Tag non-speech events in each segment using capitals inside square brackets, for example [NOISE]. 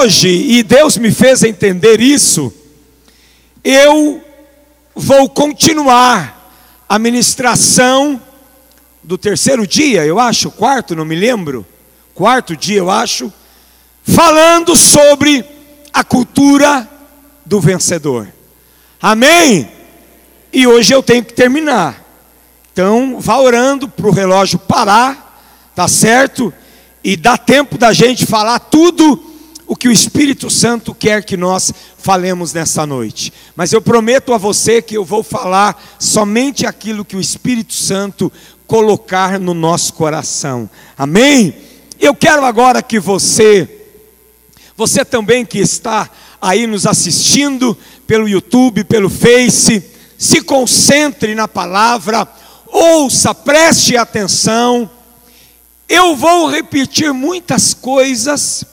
hoje, e Deus me fez entender isso, eu vou continuar a ministração do terceiro dia, eu acho, quarto, não me lembro, quarto dia, eu acho, falando sobre a cultura do vencedor. Amém? E hoje eu tenho que terminar. Então, vá orando para o relógio parar, tá certo? E dá tempo da gente falar tudo o que o Espírito Santo quer que nós falemos nessa noite. Mas eu prometo a você que eu vou falar somente aquilo que o Espírito Santo colocar no nosso coração. Amém? Eu quero agora que você, você também que está aí nos assistindo pelo YouTube, pelo Face, se concentre na palavra, ouça, preste atenção. Eu vou repetir muitas coisas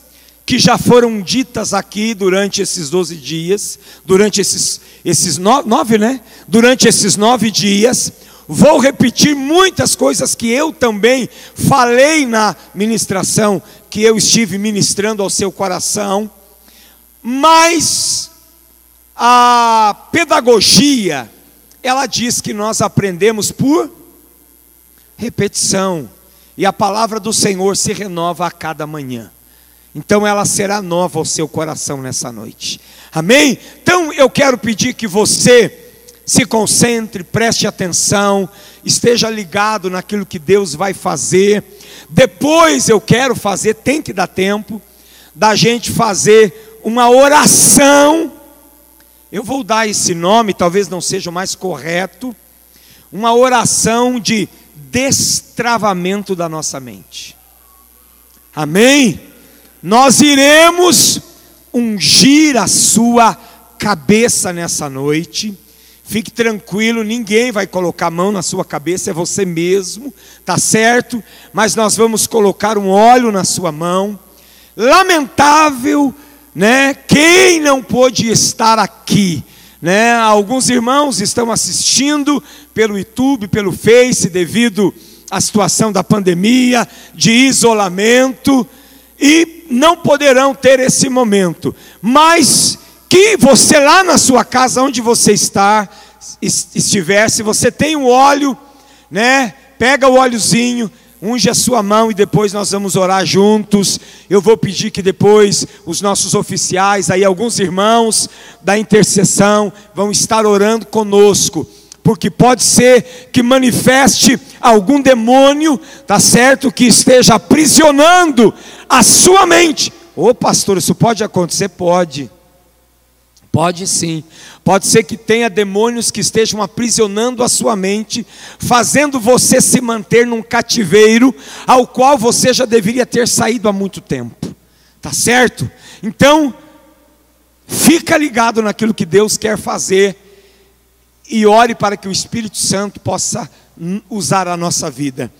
que já foram ditas aqui durante esses 12 dias, durante esses, esses nove, nove, né? Durante esses nove dias, vou repetir muitas coisas que eu também falei na ministração, que eu estive ministrando ao seu coração, mas a pedagogia, ela diz que nós aprendemos por repetição, e a palavra do Senhor se renova a cada manhã então ela será nova ao seu coração nessa noite. Amém? Então eu quero pedir que você se concentre, preste atenção, esteja ligado naquilo que Deus vai fazer. Depois eu quero fazer, tem que dar tempo, da gente fazer uma oração. Eu vou dar esse nome, talvez não seja o mais correto, uma oração de destravamento da nossa mente. Amém? Nós iremos ungir a sua cabeça nessa noite. Fique tranquilo, ninguém vai colocar a mão na sua cabeça, é você mesmo, tá certo? Mas nós vamos colocar um óleo na sua mão. Lamentável, né? Quem não pôde estar aqui, né? Alguns irmãos estão assistindo pelo YouTube, pelo Face, devido à situação da pandemia, de isolamento e não poderão ter esse momento, mas que você lá na sua casa, onde você está, estiver, se você tem um óleo, né? Pega o óleozinho, unge a sua mão e depois nós vamos orar juntos. Eu vou pedir que depois os nossos oficiais, aí alguns irmãos da intercessão, vão estar orando conosco porque pode ser que manifeste algum demônio, tá certo? Que esteja aprisionando a sua mente. Ô pastor, isso pode acontecer? Pode. Pode sim. Pode ser que tenha demônios que estejam aprisionando a sua mente, fazendo você se manter num cativeiro ao qual você já deveria ter saído há muito tempo. Tá certo? Então, fica ligado naquilo que Deus quer fazer e ore para que o Espírito Santo possa usar a nossa vida.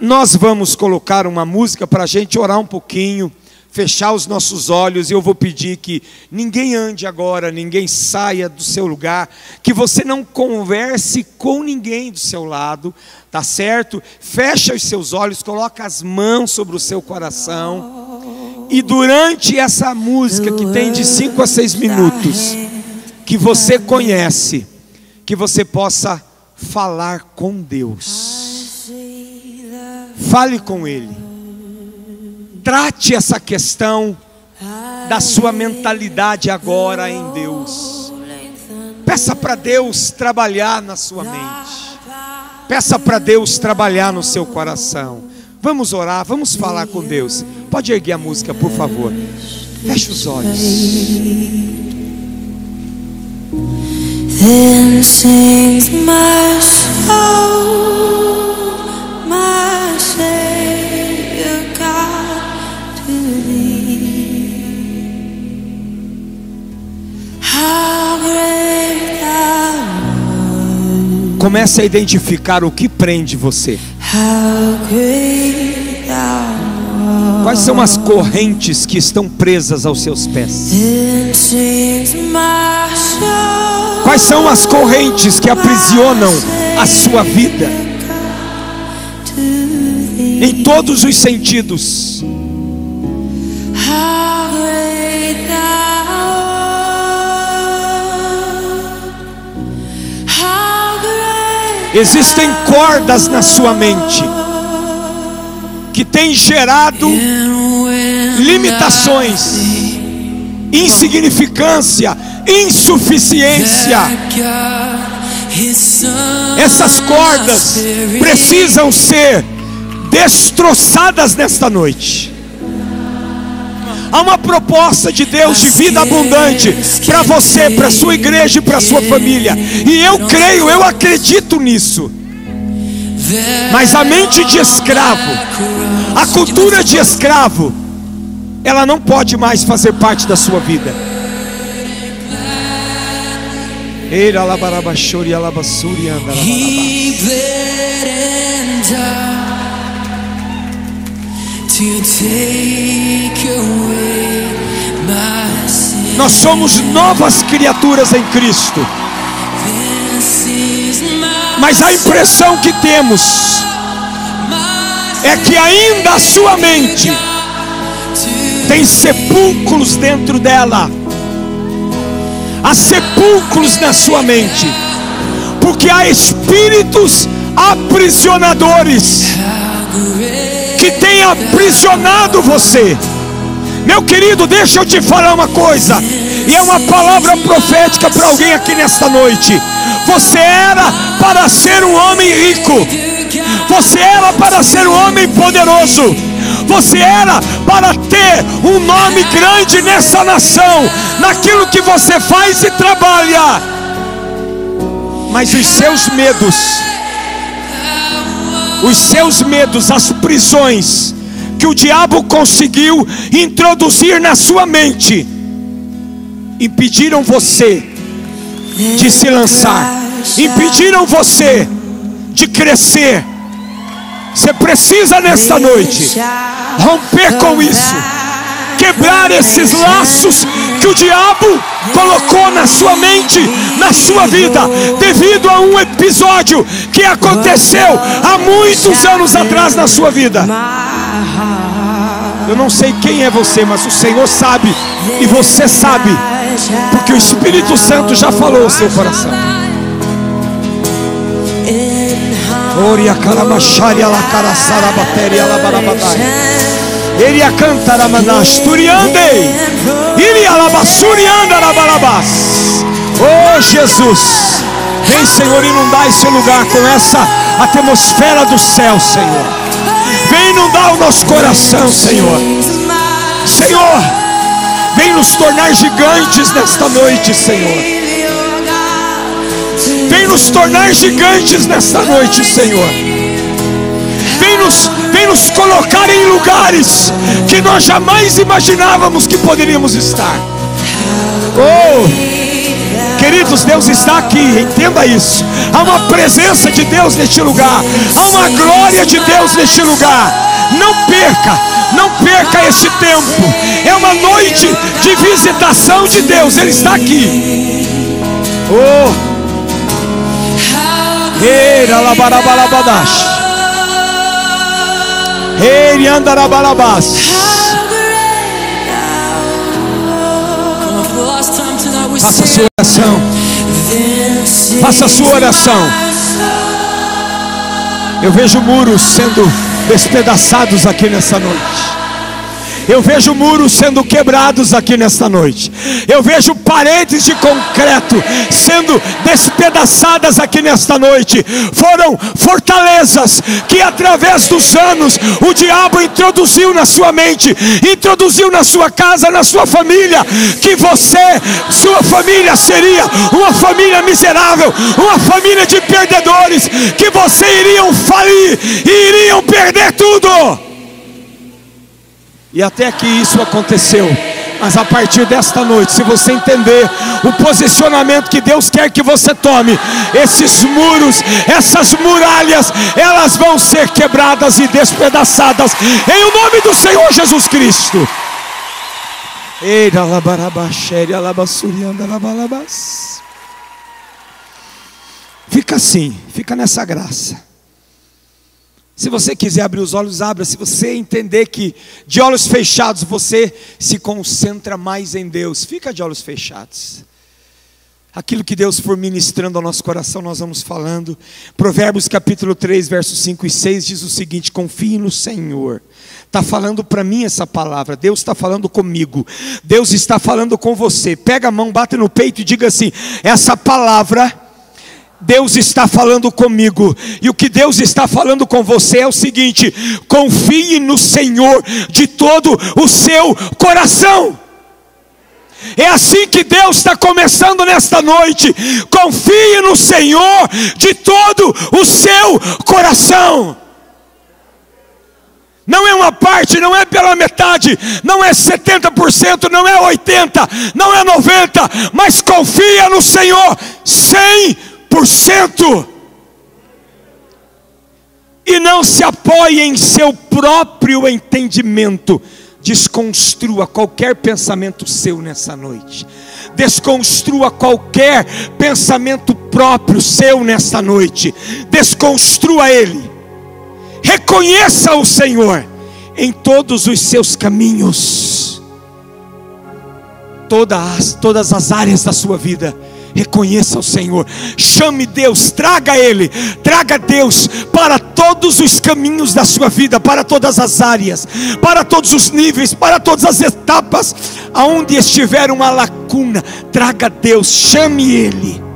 Nós vamos colocar uma música para a gente orar um pouquinho, fechar os nossos olhos, e eu vou pedir que ninguém ande agora, ninguém saia do seu lugar, que você não converse com ninguém do seu lado, tá certo? Fecha os seus olhos, coloca as mãos sobre o seu coração, e durante essa música que tem de 5 a 6 minutos, que você conhece, que você possa falar com Deus. Fale com Ele. Trate essa questão da sua mentalidade agora em Deus. Peça para Deus trabalhar na sua mente. Peça para Deus trabalhar no seu coração. Vamos orar, vamos falar com Deus. Pode erguer a música, por favor. Feche os olhos. Then sings my soul, my Comece a identificar o que prende você. Quais são as correntes que estão presas aos seus pés? Quais são as correntes que aprisionam a sua vida em todos os sentidos? Existem cordas na sua mente que têm gerado limitações, insignificância, insuficiência. Essas cordas precisam ser destroçadas nesta noite. Há uma proposta de Deus de vida abundante para você, para sua igreja e para sua família. E eu creio, eu acredito nisso. Mas a mente de escravo, a cultura de escravo, ela não pode mais fazer parte da sua vida. Eira alabarabashori alabassuri Nós somos novas criaturas em Cristo. Mas a impressão que temos é que ainda a sua mente tem sepulcros dentro dela. Há sepulcros na sua mente, porque há espíritos aprisionadores que têm aprisionado você. Meu querido, deixa eu te falar uma coisa, e é uma palavra profética para alguém aqui nesta noite. Você era para ser um homem rico, você era para ser um homem poderoso, você era para ter um nome grande nessa nação, naquilo que você faz e trabalha. Mas os seus medos, os seus medos, as prisões que o diabo conseguiu introduzir na sua mente, impediram você de se lançar, impediram você de crescer. Você precisa nesta noite romper com isso, quebrar esses laços que o diabo colocou na sua mente, na sua vida, devido a um episódio que aconteceu há muitos anos atrás na sua vida. Eu não sei quem é você, mas o Senhor sabe e você sabe, porque o Espírito Santo já falou o seu coração. Oria caramachari ala caraçara bateria ala barabadai. Iria cantar amanash turiande. Iria alabassurianda alabalabas. Oh Jesus. Vem Senhor inundar esse lugar com essa atmosfera do céu, Senhor. Vem inundar o nosso coração, Senhor. Senhor, vem nos tornar gigantes nesta noite, Senhor. Vem nos tornar gigantes nesta noite, Senhor. Vem nos, vem nos colocar em lugares que nós jamais imaginávamos que poderíamos estar. Oh, queridos, Deus está aqui, entenda isso. Há uma presença de Deus neste lugar, há uma glória de Deus neste lugar. Não perca, não perca este tempo. É uma noite de visitação de Deus, Ele está aqui. Oh, Eira labarabalabadash. Eira andarabalabas. Faça a sua oração. Faça a sua oração. Eu vejo muros sendo despedaçados aqui nessa noite. Eu vejo muros sendo quebrados aqui nesta noite. Eu vejo paredes de concreto sendo despedaçadas aqui nesta noite. Foram fortalezas que através dos anos o diabo introduziu na sua mente, introduziu na sua casa, na sua família, que você, sua família seria uma família miserável, uma família de perdedores, que você iriam falir e iriam perder tudo. E até que isso aconteceu. Mas a partir desta noite, se você entender o posicionamento que Deus quer que você tome, esses muros, essas muralhas, elas vão ser quebradas e despedaçadas, em o nome do Senhor Jesus Cristo. Fica assim, fica nessa graça. Se você quiser abrir os olhos, abra. Se você entender que de olhos fechados você se concentra mais em Deus, fica de olhos fechados. Aquilo que Deus for ministrando ao nosso coração, nós vamos falando. Provérbios capítulo 3, versos 5 e 6 diz o seguinte: confie no Senhor. Está falando para mim essa palavra, Deus está falando comigo, Deus está falando com você. Pega a mão, bate no peito e diga assim: essa palavra Deus está falando comigo, e o que Deus está falando com você é o seguinte: confie no Senhor de todo o seu coração. É assim que Deus está começando nesta noite. Confie no Senhor de todo o seu coração. Não é uma parte, não é pela metade, não é 70%, não é 80%, não é 90%, mas confia no Senhor 100% por cento. E não se apoie em seu próprio entendimento. Desconstrua qualquer pensamento seu nessa noite. Desconstrua qualquer pensamento próprio seu nessa noite. Desconstrua ele. Reconheça o Senhor em todos os seus caminhos. Todas, todas as áreas da sua vida Reconheça o Senhor, chame Deus, traga Ele, traga Deus para todos os caminhos da sua vida, para todas as áreas, para todos os níveis, para todas as etapas, aonde estiver uma lacuna, traga Deus, chame Ele.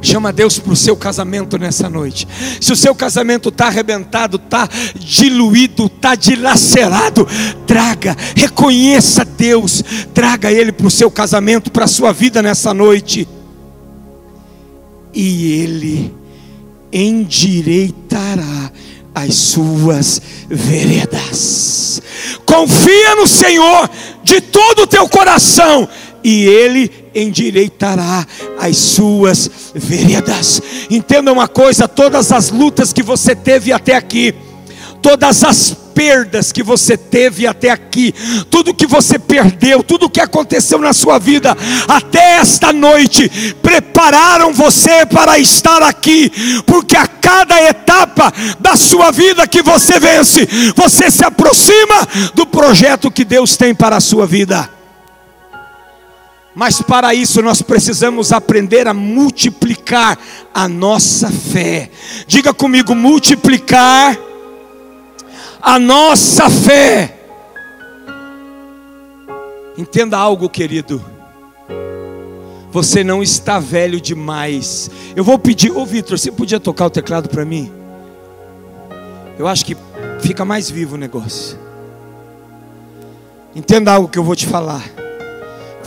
Chama Deus para o seu casamento nessa noite. Se o seu casamento está arrebentado, está diluído, está dilacerado, traga, reconheça Deus, traga Ele para o seu casamento, para a sua vida nessa noite. E Ele endireitará as suas veredas. Confia no Senhor de todo o teu coração, e Ele endireitará as suas veredas. Entenda uma coisa: todas as lutas que você teve até aqui, todas as perdas que você teve até aqui, tudo que você perdeu, tudo que aconteceu na sua vida até esta noite, prepararam você para estar aqui, porque a cada etapa da sua vida que você vence, você se aproxima do projeto que Deus tem para a sua vida. Mas para isso nós precisamos aprender a multiplicar a nossa fé. Diga comigo, multiplicar a nossa fé. Entenda algo, querido. Você não está velho demais. Eu vou pedir, ô Vitor, você podia tocar o teclado para mim? Eu acho que fica mais vivo o negócio. Entenda algo que eu vou te falar.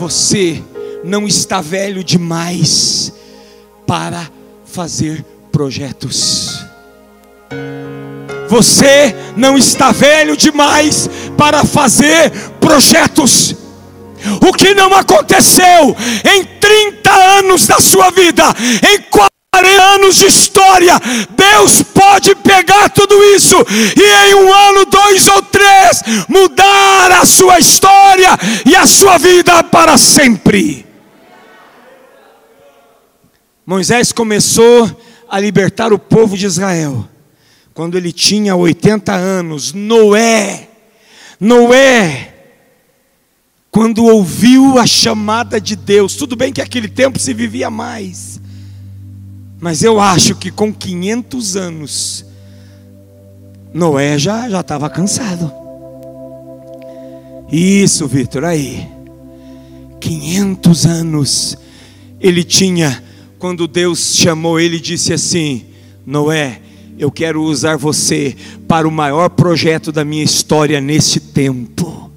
Você não está velho demais para fazer projetos. Você não está velho demais para fazer projetos. O que não aconteceu em 30 anos da sua vida, em 40 anos de história, Deus pode pegar tudo isso e em um ano, dois ou três, mudar a sua história e a sua vida para sempre. Moisés começou a libertar o povo de Israel quando ele tinha 80 anos. Noé, Noé, quando ouviu a chamada de Deus, tudo bem que aquele tempo se vivia mais, mas eu acho que com 500 anos, Noé já já estava cansado. Isso, Vitor, aí. 500 anos ele tinha quando Deus chamou ele disse assim: Noé, eu quero usar você para o maior projeto da minha história nesse tempo.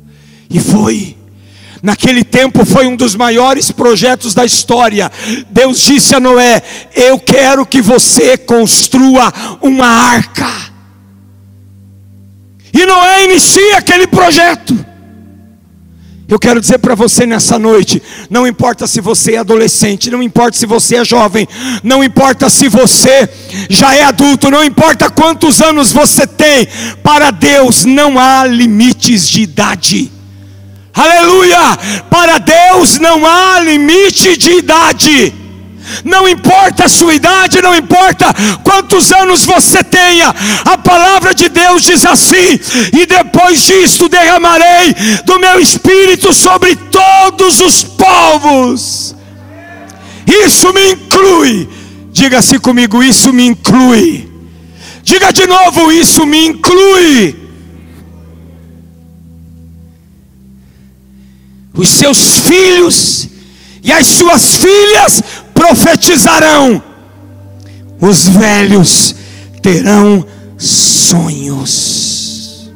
E foi. Naquele tempo foi um dos maiores projetos da história. Deus disse a Noé: Eu quero que você construa uma arca. E Noé inicia aquele projeto. Eu quero dizer para você nessa noite: não importa se você é adolescente, não importa se você é jovem, não importa se você já é adulto, não importa quantos anos você tem, para Deus não há limites de idade. Aleluia! Para Deus não há limite de idade. Não importa a sua idade, não importa quantos anos você tenha, a palavra de Deus diz assim: e depois disto derramarei do meu espírito sobre todos os povos. Isso me inclui. Diga assim comigo: Isso me inclui. Diga de novo: Isso me inclui. Os seus filhos e as suas filhas profetizarão, os velhos terão sonhos.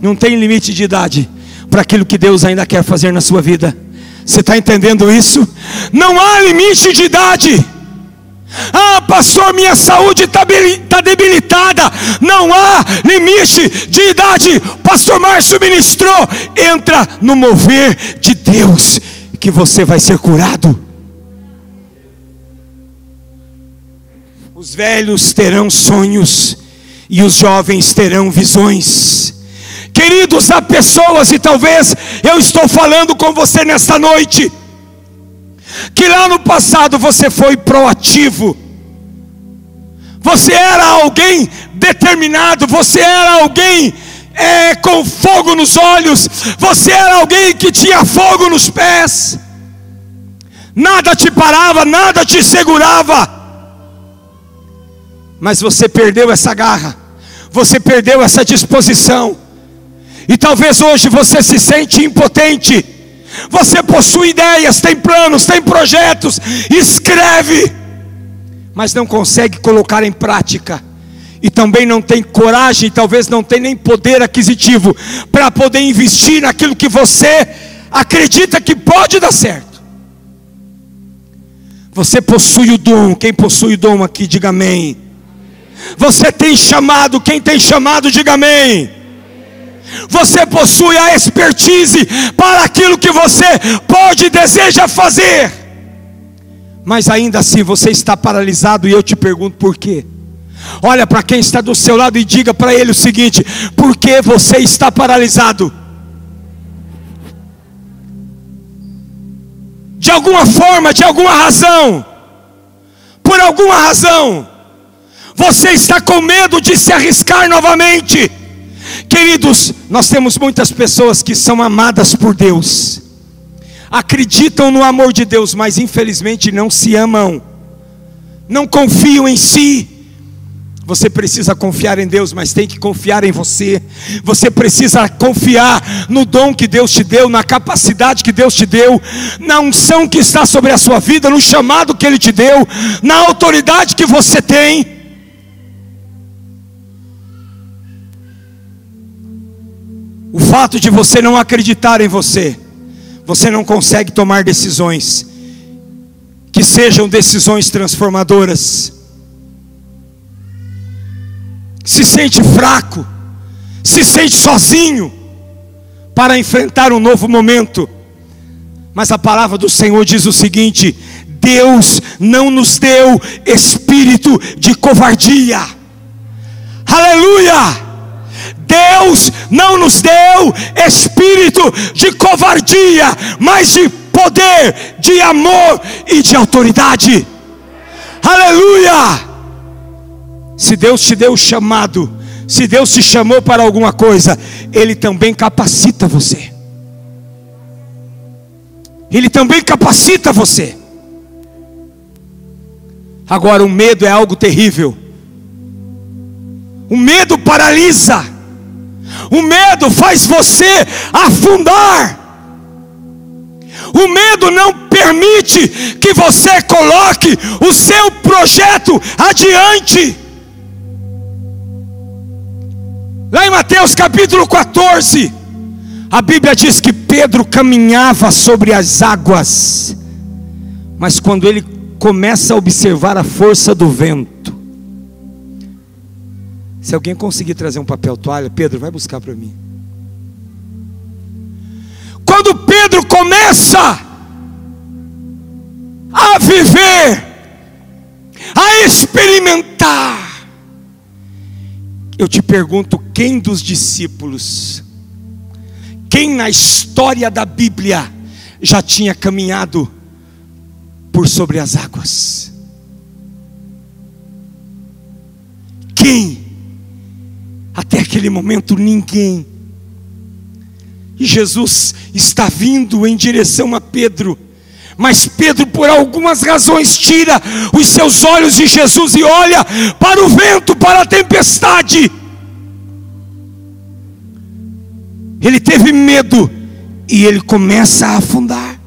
Não tem limite de idade para aquilo que Deus ainda quer fazer na sua vida. Você está entendendo isso? Não há limite de idade. Ah, pastor, minha saúde está tá debilitada. Não há limite de idade. Pastor Márcio ministrou. Entra no mover de Deus, que você vai ser curado. Os velhos terão sonhos e os jovens terão visões. Queridos, há pessoas, e talvez eu estou falando com você nesta noite, que lá no passado você foi proativo, você era alguém determinado, você era alguém é, com fogo nos olhos, você era alguém que tinha fogo nos pés, nada te parava, nada te segurava. Mas você perdeu essa garra, você perdeu essa disposição, e talvez hoje você se sente impotente. Você possui ideias, tem planos, tem projetos, escreve, mas não consegue colocar em prática. E também não tem coragem, talvez não tem nem poder aquisitivo para poder investir naquilo que você acredita que pode dar certo. Você possui o dom, quem possui o dom aqui, diga amém. Você tem chamado, quem tem chamado, diga amém. Você possui a expertise para aquilo que você pode e deseja fazer, mas ainda assim você está paralisado, e eu te pergunto por quê. Olha para quem está do seu lado e diga para ele o seguinte: por que você está paralisado? De alguma forma, de alguma razão, por alguma razão, você está com medo de se arriscar novamente. Queridos, nós temos muitas pessoas que são amadas por Deus, acreditam no amor de Deus, mas infelizmente não se amam, não confiam em si. Você precisa confiar em Deus, mas tem que confiar em você. Você precisa confiar no dom que Deus te deu, na capacidade que Deus te deu, na unção que está sobre a sua vida, no chamado que Ele te deu, na autoridade que você tem. O fato de você não acreditar em você, você não consegue tomar decisões que sejam decisões transformadoras. Se sente fraco, se sente sozinho para enfrentar um novo momento. Mas a palavra do Senhor diz o seguinte: Deus não nos deu espírito de covardia. Aleluia! Deus não nos deu espírito de covardia, mas de poder, de amor e de autoridade. Aleluia! Se Deus te deu o chamado, se Deus te chamou para alguma coisa, Ele também capacita você. Ele também capacita você. Agora, o medo é algo terrível. O medo paralisa. O medo faz você afundar. O medo não permite que você coloque o seu projeto adiante. Lá em Mateus capítulo 14, a Bíblia diz que Pedro caminhava sobre as águas, mas quando ele começa a observar a força do vento, se alguém conseguir trazer um papel toalha, Pedro, vai buscar para mim. Quando Pedro começa a viver, a experimentar, eu te pergunto: quem dos discípulos, quem na história da Bíblia já tinha caminhado por sobre as águas? Quem até aquele momento, ninguém. E Jesus está vindo em direção a Pedro, Mas Pedro, por algumas razões, tira os seus olhos de Jesus e olha para o vento, para a tempestade. Ele teve medo e ele começa a afundar.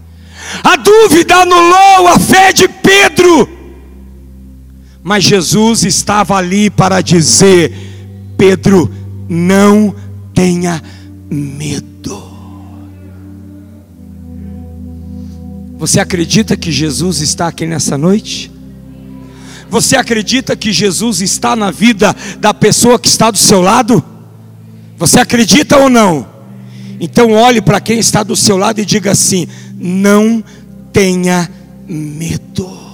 A dúvida anulou a fé de Pedro. Mas Jesus estava ali para dizer: Pedro, não tenha medo. Você acredita que Jesus está aqui nessa noite? Você acredita que Jesus está na vida da pessoa que está do seu lado? Você acredita ou não? Então olhe para quem está do seu lado e diga assim: não tenha medo.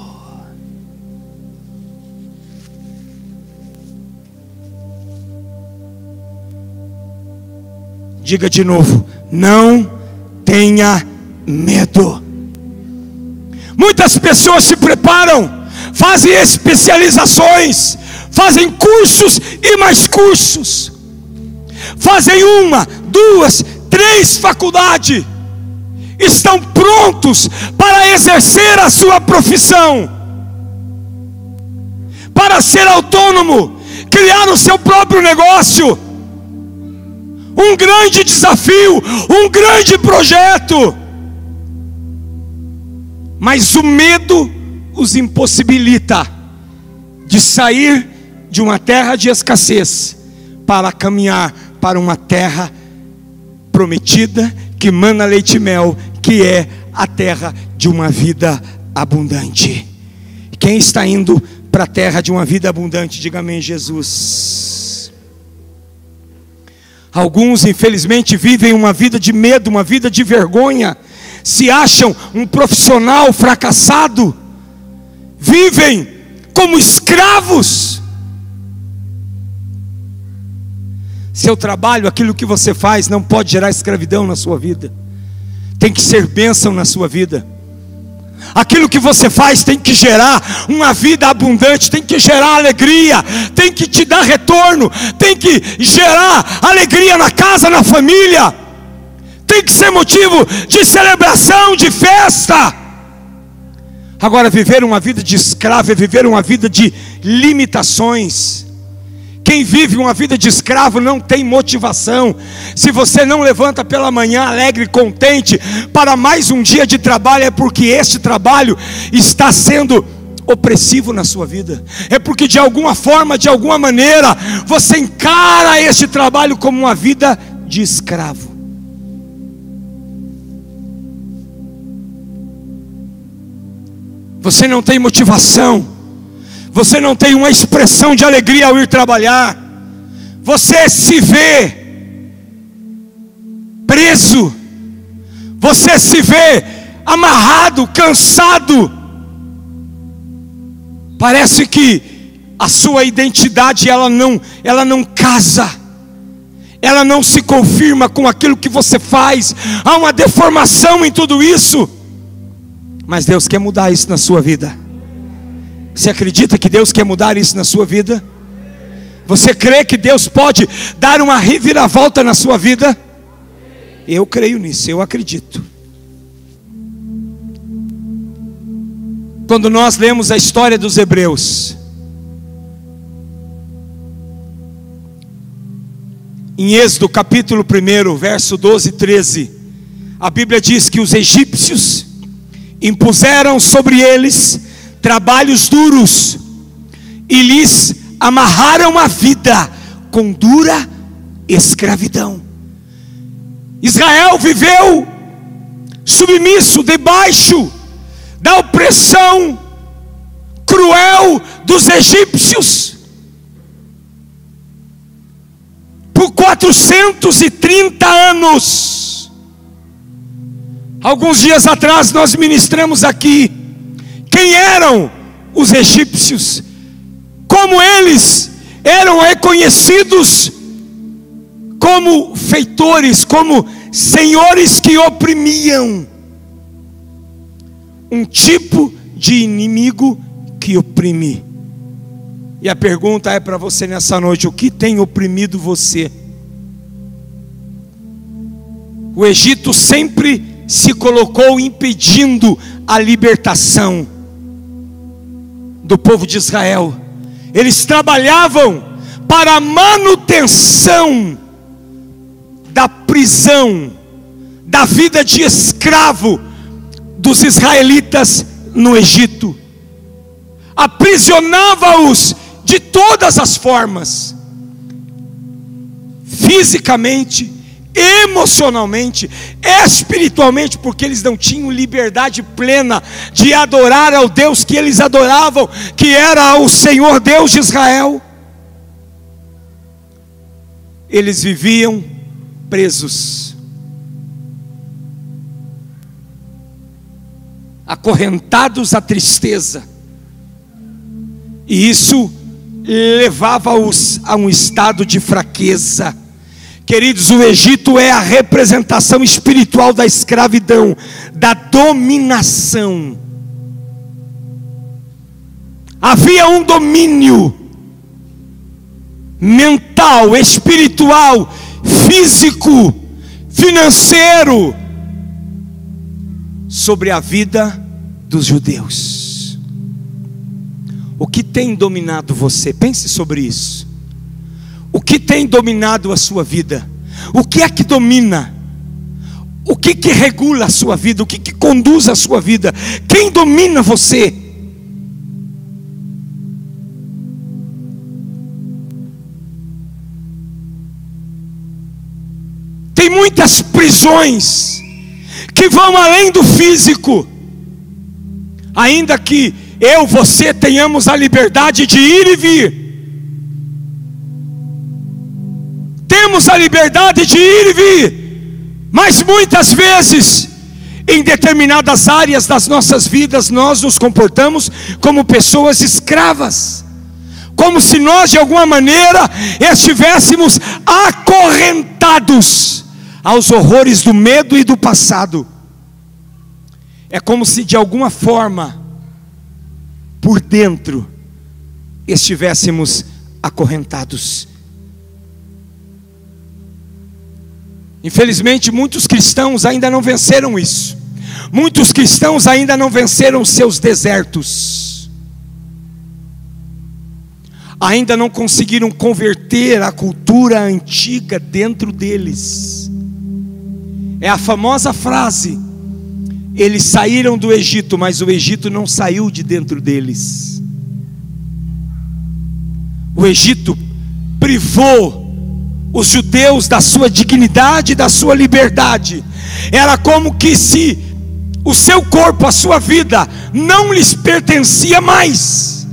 Diga de novo: não tenha medo. Muitas pessoas se preparam, fazem especializações, fazem cursos e mais cursos, fazem uma, duas, três faculdades, estão prontos para exercer a sua profissão, para ser autônomo, criar o seu próprio negócio. Um grande desafio, um grande projeto. Mas o medo os impossibilita de sair de uma terra de escassez para caminhar para uma terra prometida que mana leite e mel, que é a terra de uma vida abundante. Quem está indo para a terra de uma vida abundante, diga amém, Jesus. Alguns, infelizmente, vivem uma vida de medo, uma vida de vergonha, se acham um profissional fracassado, vivem como escravos. Seu trabalho, aquilo que você faz, não pode gerar escravidão na sua vida, tem que ser bênção na sua vida. Aquilo que você faz tem que gerar uma vida abundante, tem que gerar alegria, tem que te dar retorno, tem que gerar alegria na casa, na família tem que ser motivo de celebração, de festa. Agora, viver uma vida de escravo é viver uma vida de limitações. Quem vive uma vida de escravo não tem motivação. Se você não levanta pela manhã alegre, contente, para mais um dia de trabalho, é porque este trabalho está sendo opressivo na sua vida. É porque de alguma forma, de alguma maneira, você encara este trabalho como uma vida de escravo. Você não tem motivação. Você não tem uma expressão de alegria ao ir trabalhar. Você se vê preso. Você se vê amarrado, cansado. Parece que a sua identidade ela não, ela não casa. Ela não se confirma com aquilo que você faz. Há uma deformação em tudo isso. Mas Deus quer mudar isso na sua vida. Você acredita que Deus quer mudar isso na sua vida? Você crê que Deus pode dar uma reviravolta na sua vida? Eu creio nisso, eu acredito. Quando nós lemos a história dos Hebreus, em Êxodo capítulo 1, verso 12 e 13, a Bíblia diz que os egípcios impuseram sobre eles trabalhos duros e lhes amarraram a vida com dura escravidão. Israel viveu submisso debaixo da opressão cruel dos egípcios por 430 anos. Alguns dias atrás nós ministramos aqui quem eram os egípcios, como eles eram reconhecidos como feitores, como senhores que oprimiam, um tipo de inimigo que oprime. E a pergunta é para você nessa noite: o que tem oprimido você? O Egito sempre se colocou impedindo a libertação do povo de Israel. Eles trabalhavam para a manutenção da prisão, da vida de escravo dos israelitas no Egito. Aprisionava-os de todas as formas, fisicamente, emocionalmente, espiritualmente, porque eles não tinham liberdade plena de adorar ao Deus que eles adoravam, que era o Senhor Deus de Israel. Eles viviam presos, acorrentados à tristeza, e isso levava-os a um estado de fraqueza Queridos, o Egito é a representação espiritual da escravidão, da dominação. Havia um domínio mental, espiritual, físico, financeiro sobre a vida dos judeus. O que tem dominado você? Pense sobre isso. O que tem dominado a sua vida? O que é que domina? O que que regula a sua vida? O que que conduz a sua vida? Quem domina você? Tem muitas prisões que vão além do físico. Ainda que eu, você tenhamos a liberdade de ir e vir, temos a liberdade de ir e vir, mas muitas vezes, em determinadas áreas das nossas vidas, nós nos comportamos como pessoas escravas, como se nós de alguma maneira estivéssemos acorrentados aos horrores do medo e do passado. É como se de alguma forma, por dentro, estivéssemos acorrentados. Infelizmente, muitos cristãos ainda não venceram isso. Muitos cristãos ainda não venceram seus desertos. Ainda não conseguiram converter a cultura antiga dentro deles. É a famosa frase: eles saíram do Egito, mas o Egito não saiu de dentro deles. O Egito privou os judeus da sua dignidade, da sua liberdade. Era como que se o seu corpo, a sua vida, não lhes pertencia mais.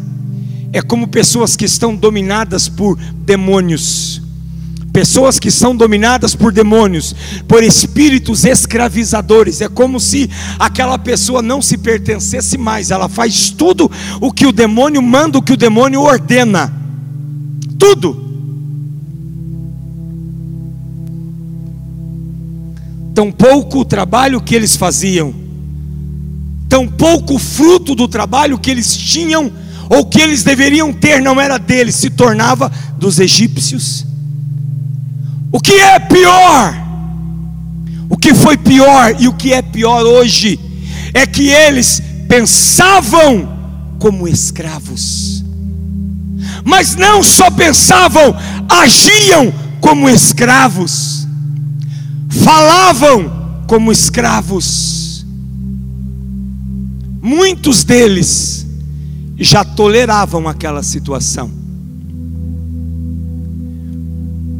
É como pessoas que estão dominadas por demônios. Pessoas que são dominadas por demônios, por espíritos escravizadores. É como se aquela pessoa não se pertencesse mais. Ela faz tudo o que o demônio manda, o que o demônio ordena. Tudo. Tão pouco o trabalho que eles faziam, tão pouco o fruto do trabalho que eles tinham, ou que eles deveriam ter, não era deles, se tornava dos egípcios. O que é pior? O que foi pior e o que é pior hoje é que eles pensavam como escravos, mas não só pensavam, agiam como escravos falavam como escravos. Muitos deles já toleravam aquela situação.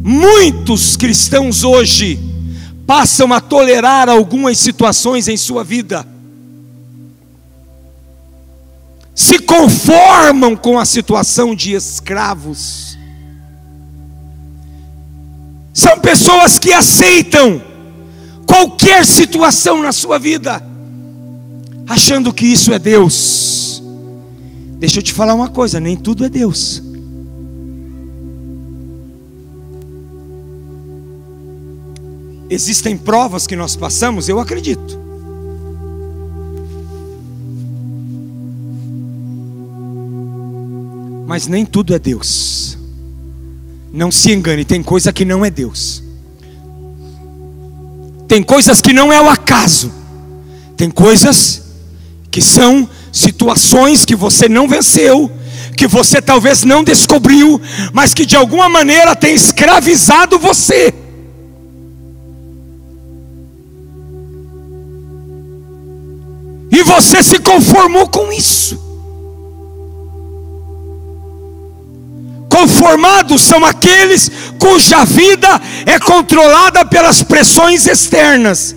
Muitos cristãos hoje passam a tolerar algumas situações em sua vida. Se conformam com a situação de escravos. São pessoas que aceitam qualquer situação na sua vida, achando que isso é Deus. Deixa eu te falar uma coisa: nem tudo é Deus. Existem provas que nós passamos, eu acredito. Mas nem tudo é Deus. Não se engane, tem coisa que não é Deus. Tem coisas que não é o acaso. Tem coisas que são situações que você não venceu, que você talvez não descobriu, mas que de alguma maneira tem escravizado você. E você se conformou com isso. Conformados são aqueles cuja vida é controlada pelas pressões externas,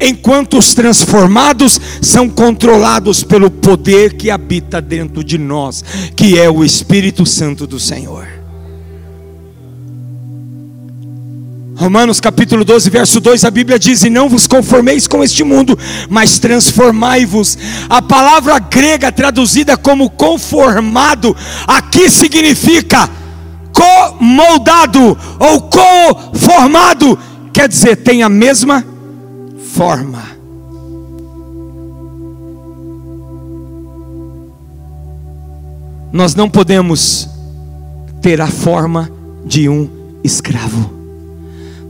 enquanto os transformados são controlados pelo poder que habita dentro de nós, que é o Espírito Santo do Senhor. Romanos capítulo 12, verso 2, a Bíblia diz: E não vos conformeis com este mundo, mas transformai-vos. A palavra grega traduzida como conformado, aqui significa co-moldado ou co-formado, quer dizer, tem a mesma forma. Nós não podemos ter a forma de um escravo.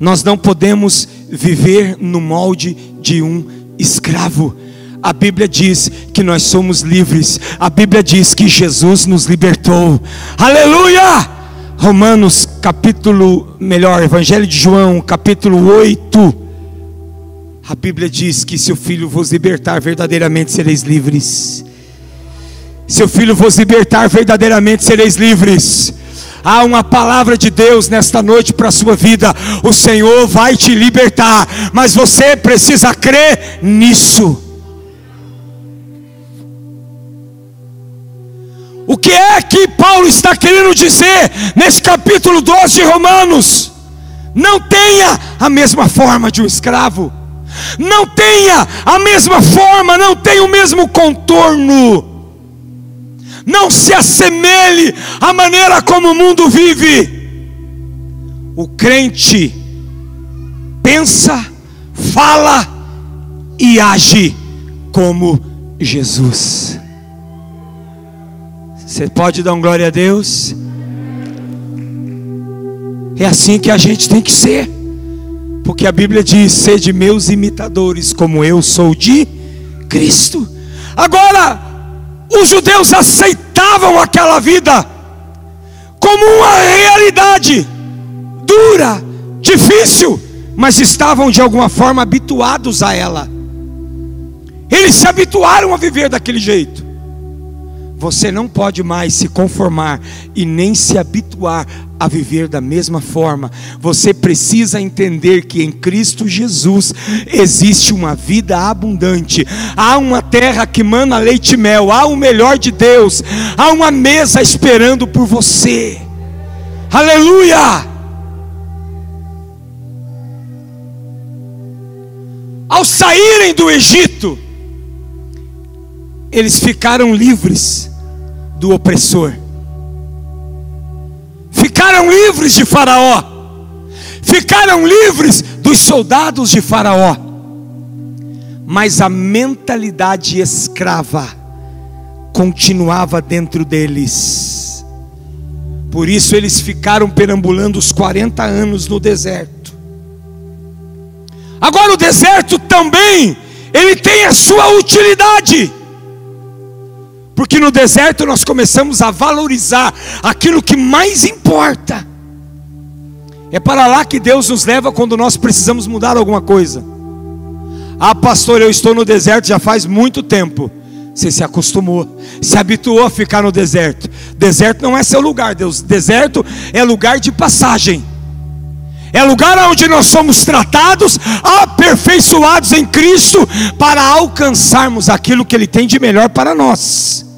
Nós não podemos viver no molde de um escravo. A Bíblia diz que nós somos livres. A Bíblia diz que Jesus nos libertou. Aleluia! Romanos capítulo, melhor, Evangelho de João, capítulo 8. A Bíblia diz que se o Filho vos libertar, verdadeiramente sereis livres. Se o Filho vos libertar, verdadeiramente sereis livres. Há uma palavra de Deus nesta noite para a sua vida. O Senhor vai te libertar, mas você precisa crer nisso. O que é que Paulo está querendo dizer nesse capítulo 12 de Romanos? Não tenha a mesma forma de um escravo, não tenha a mesma forma, não tenha o mesmo contorno, não se assemelhe à maneira como o mundo vive. O crente pensa, fala e age como Jesus. Você pode dar um glória a Deus? É assim que a gente tem que ser. Porque a Bíblia diz: sede meus imitadores, como eu sou de Cristo. Agora, os judeus aceitavam aquela vida como uma realidade dura, difícil, mas estavam de alguma forma habituados a ela. Eles se habituaram a viver daquele jeito. Você não pode mais se conformar e nem se habituar a viver da mesma forma. Você precisa entender que em Cristo Jesus existe uma vida abundante. Há uma terra que mana leite e mel, há o melhor de Deus, há uma mesa esperando por você. Aleluia! Ao saírem do Egito, eles ficaram livres do opressor. Ficaram livres de Faraó. Ficaram livres dos soldados de Faraó. Mas a mentalidade escrava continuava dentro deles. Por isso eles ficaram perambulando os 40 anos no deserto. Agora o deserto também, ele tem a sua utilidade. Porque no deserto nós começamos a valorizar aquilo que mais importa. É para lá que Deus nos leva quando nós precisamos mudar alguma coisa. Ah, pastor, eu estou no deserto já faz muito tempo. Você se acostumou, se habituou a ficar no deserto. Deserto não é seu lugar, Deus. Deserto é lugar de passagem. É lugar onde nós somos tratados, aperfeiçoados em Cristo, para alcançarmos aquilo que Ele tem de melhor para nós.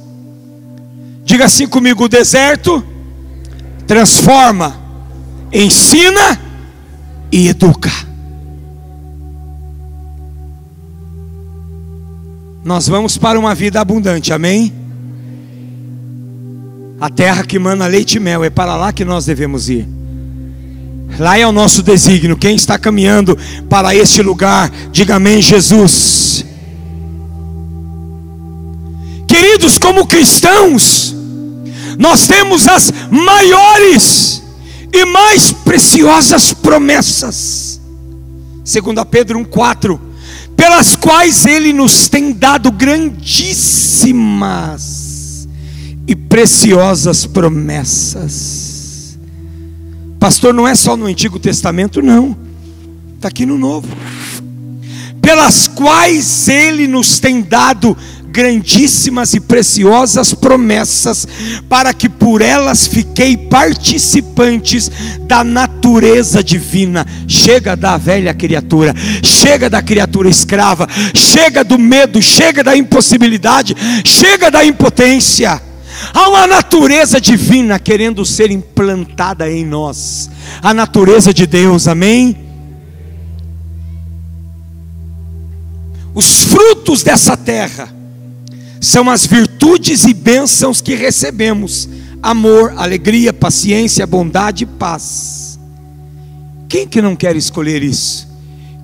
Diga assim comigo: o deserto transforma, ensina e educa. Nós vamos para uma vida abundante, amém? A terra que mana leite e mel, é para lá que nós devemos ir. Lá é o nosso desígnio. Quem está caminhando para este lugar, diga amém, Jesus. Queridos, como cristãos, nós temos as maiores e mais preciosas promessas. Segundo Pedro 1:4, pelas quais Ele nos tem dado grandíssimas e preciosas promessas. Pastor, não é só no Antigo Testamento, não, está aqui no Novo. Pelas quais Ele nos tem dado grandíssimas e preciosas promessas, para que por elas fiquei participantes da natureza divina. Chega da velha criatura, chega da criatura escrava, chega do medo, chega da impossibilidade, chega da impotência. Há uma natureza divina querendo ser implantada em nós, a natureza de Deus, amém? Os frutos dessa terra são as virtudes e bênçãos que recebemos: amor, alegria, paciência, bondade e paz. Quem que não quer escolher isso?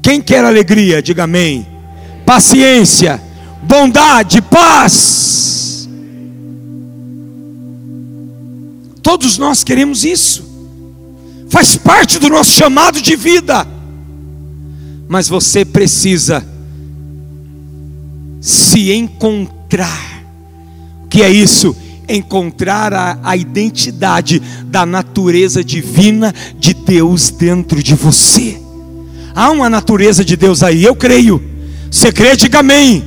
Quem quer alegria, diga amém. Paciência, bondade, paz. Todos nós queremos isso. Faz parte do nosso chamado de vida. Mas você precisa se encontrar. O que é isso? Encontrar a, a identidade da natureza divina de Deus dentro de você. Há uma natureza de Deus aí, eu creio. Você crê, diga amém.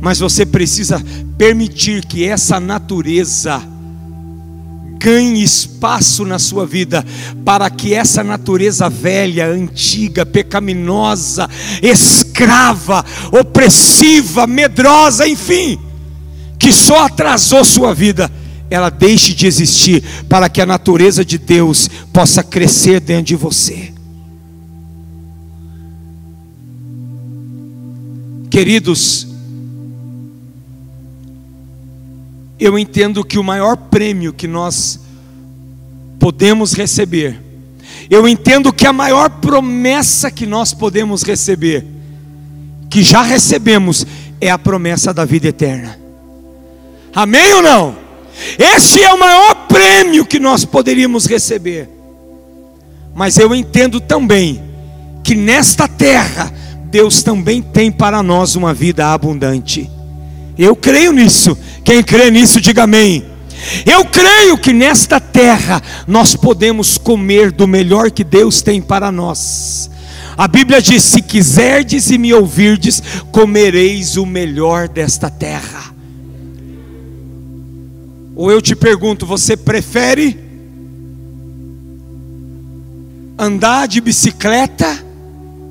Mas você precisa permitir que essa natureza ganhe espaço na sua vida, para que essa natureza velha, antiga, pecaminosa, escrava, opressiva, medrosa, enfim, que só atrasou sua vida, ela deixe de existir, para que a natureza de Deus possa crescer dentro de você. Queridos, eu entendo que o maior prêmio que nós podemos receber, eu entendo que a maior promessa que nós podemos receber, que já recebemos, é a promessa da vida eterna. Amém ou não? Esse é o maior prêmio que nós poderíamos receber. Mas eu entendo também que nesta terra Deus também tem para nós uma vida abundante. Eu creio nisso. Quem crê nisso, diga amém. Eu creio que nesta terra nós podemos comer do melhor que Deus tem para nós. A Bíblia diz: se quiserdes e me ouvirdes, comereis o melhor desta terra. Ou eu te pergunto, você prefere andar de bicicleta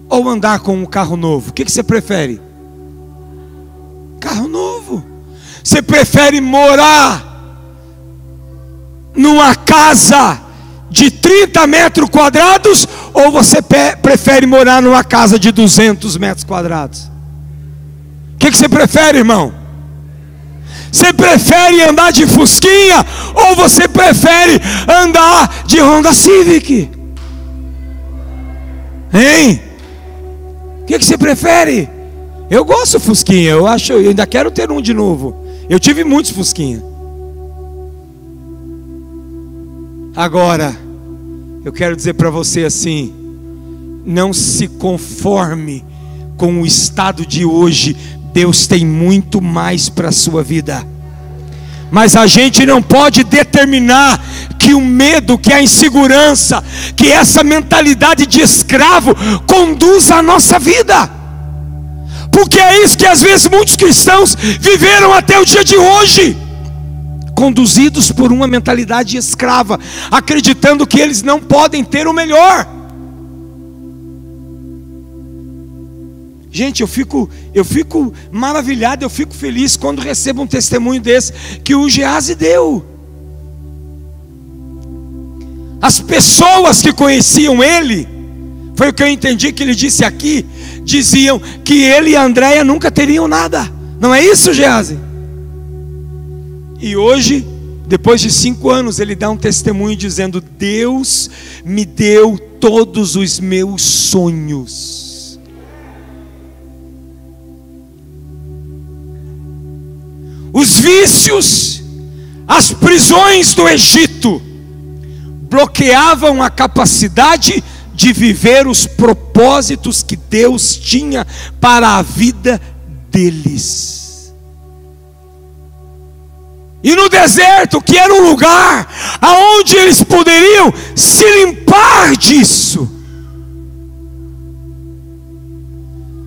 ou andar com um carro novo? O que, você prefere? Carro novo. Você prefere morar numa casa de 30 metros quadrados ou você prefere morar numa casa de 200 metros quadrados? O que, que você prefere, irmão? Você prefere andar de Fusquinha ou você prefere andar de Honda Civic? Hein? O que, que você prefere? Eu gosto Fusquinha, eu acho, eu ainda quero ter um de novo. Eu tive muitos Fusquinha. Agora, eu quero dizer para você assim: não se conforme com o estado de hoje. Deus tem muito mais para a sua vida. Mas a gente não pode determinar que o medo, que a insegurança, que essa mentalidade de escravo conduza a nossa vida porque é isso que às vezes muitos cristãos viveram até o dia de hoje, conduzidos por uma mentalidade escrava, acreditando que eles não podem ter o melhor. Gente, eu fico, eu fico maravilhado, eu fico feliz quando recebo um testemunho desse que o Gease deu. As pessoas que conheciam ele, foi o que eu entendi que ele disse aqui, diziam que ele e a Andréia nunca teriam nada. Não é isso, Gease? E hoje, depois de cinco anos, ele dá um testemunho dizendo: Deus me deu todos os meus sonhos. Os vícios, as prisões do Egito bloqueavam a capacidade de viver os propósitos que Deus tinha para a vida deles. E no deserto, que era um lugar aonde eles poderiam se limpar disso.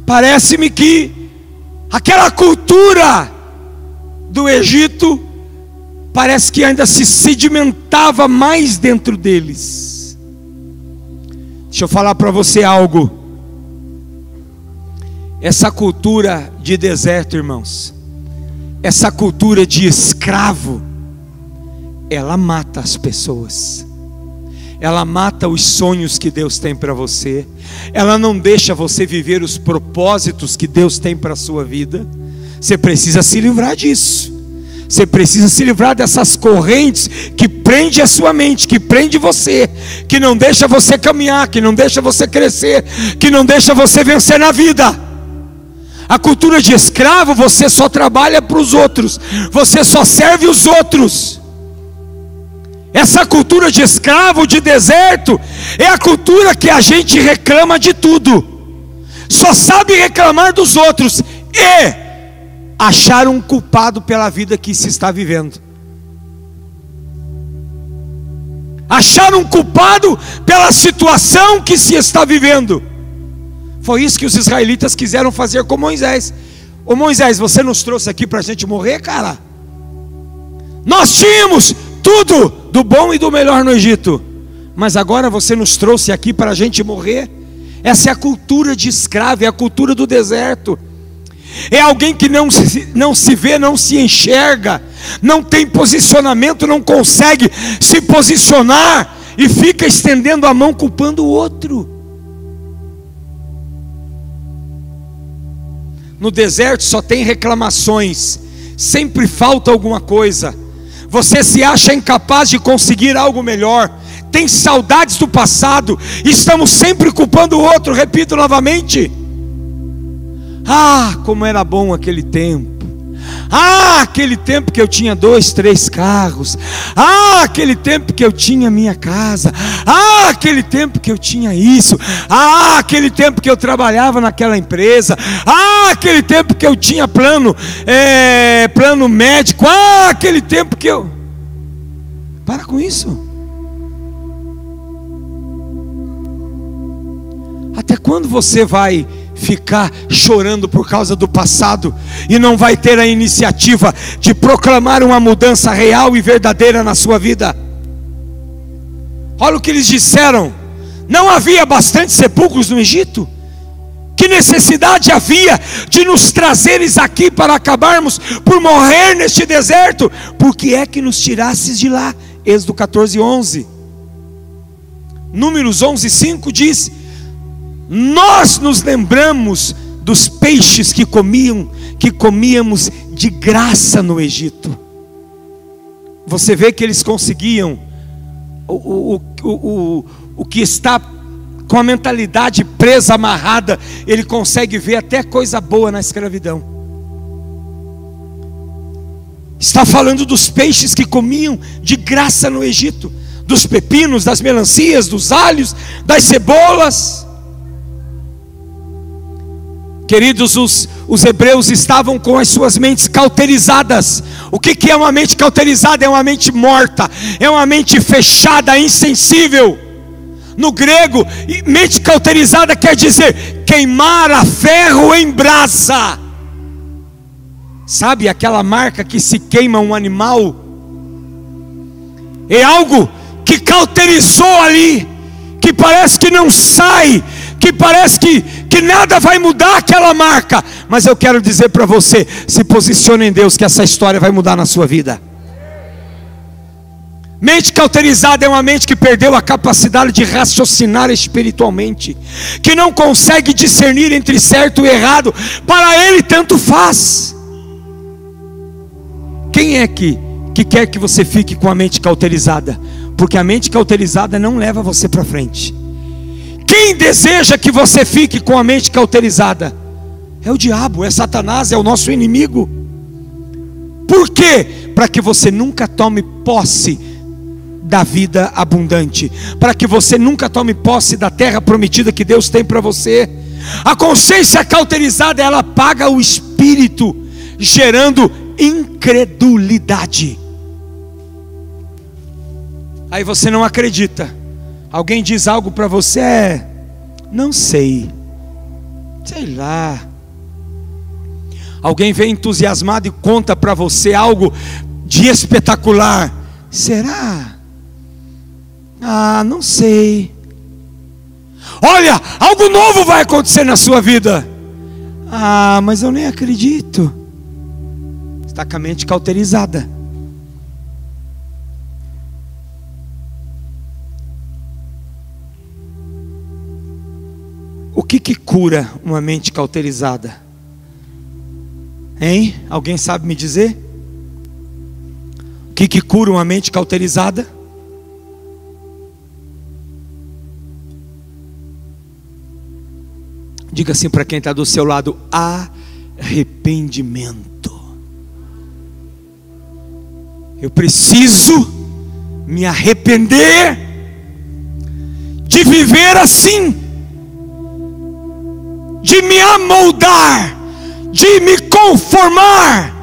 Parece-me que aquela cultura do Egito parece que ainda se sedimentava mais dentro deles. Deixa eu falar para você algo. Essa cultura de deserto, irmãos, essa cultura de escravo, ela mata as pessoas. Ela mata os sonhos que Deus tem para você. Ela não deixa você viver os propósitos que Deus tem para a sua vida. Você precisa se livrar disso. Você precisa se livrar dessas correntes que prende a sua mente, que prende você, que não deixa você caminhar, que não deixa você crescer, que não deixa você vencer na vida. A cultura de escravo, você só trabalha para os outros, você só serve os outros. Essa cultura de escravo, de deserto, é a cultura que a gente reclama de tudo, só sabe reclamar dos outros e achar um culpado pela vida que se está vivendo. Achar um culpado pela situação que se está vivendo. Foi isso que os israelitas quiseram fazer com Moisés. Ô Moisés, você nos trouxe aqui para a gente morrer, cara? Nós tínhamos tudo do bom e do melhor no Egito, mas agora você nos trouxe aqui para a gente morrer. Essa é a cultura de escravo, é a cultura do deserto. É alguém que não se, não se vê, não se enxerga, não tem posicionamento, não consegue se posicionar e fica estendendo a mão culpando o outro. No deserto só tem reclamações, sempre falta alguma coisa. Você se acha incapaz de conseguir algo melhor, tem saudades do passado, estamos sempre culpando o outro, repito novamente. Ah, como era bom aquele tempo. Ah, aquele tempo que eu tinha dois, três carros. Ah, aquele tempo que eu tinha minha casa. Ah, aquele tempo que eu tinha isso. Ah, aquele tempo que eu trabalhava naquela empresa. Ah, aquele tempo que eu tinha plano, é, plano médico. Ah, aquele tempo que eu. Para com isso. Até quando você vai ficar chorando por causa do passado e não vai ter a iniciativa de proclamar uma mudança real e verdadeira na sua vida. Olha o que eles disseram: não havia bastante sepulcros no Egito? Que necessidade havia de nos trazeres aqui para acabarmos por morrer neste deserto? Por que é que nos tirasses de lá? Êxodo 14, 11. Números 11, 5 diz: nós nos lembramos dos peixes que comiam, que comíamos de graça no Egito. Você vê que eles conseguiam o, o, o, o, o que está com a mentalidade presa, amarrada, ele consegue ver até coisa boa na escravidão. Está falando dos peixes que comiam de graça no Egito, dos pepinos, das melancias, dos alhos, das cebolas. Queridos, os, os hebreus estavam com as suas mentes cauterizadas. O que, que é uma mente cauterizada? É uma mente morta, é uma mente fechada, insensível. No grego, mente cauterizada quer dizer queimar a ferro em brasa. Sabe aquela marca que se queima um animal? É algo que cauterizou ali, que parece que não sai, que parece que, que nada vai mudar aquela marca. Mas eu quero dizer para você: se posicione em Deus, que essa história vai mudar na sua vida. Mente cauterizada é uma mente que perdeu a capacidade de raciocinar espiritualmente, que não consegue discernir entre certo e errado, para ele tanto faz. Quem é que, que quer que você fique com a mente cauterizada? Porque a mente cauterizada não leva você para frente. Quem deseja que você fique com a mente cauterizada? É o diabo, é Satanás, é o nosso inimigo. Por quê? Para que você nunca tome posse da vida abundante, para que você nunca tome posse da terra prometida que Deus tem para você. A consciência cauterizada, ela apaga o espírito, gerando incredulidade. Aí você não acredita. Alguém diz algo para você, é, não sei, sei lá. Alguém vem entusiasmado e conta para você algo de espetacular. Será? Ah, não sei. Olha, algo novo vai acontecer na sua vida. Ah, mas eu nem acredito. Está com a mente cauterizada. O que que cura uma mente cauterizada? Hein? Alguém sabe me dizer? O que que cura uma mente cauterizada? Diga assim para quem está do seu lado: arrependimento. Eu preciso me arrepender de viver assim, de me amoldar, de me conformar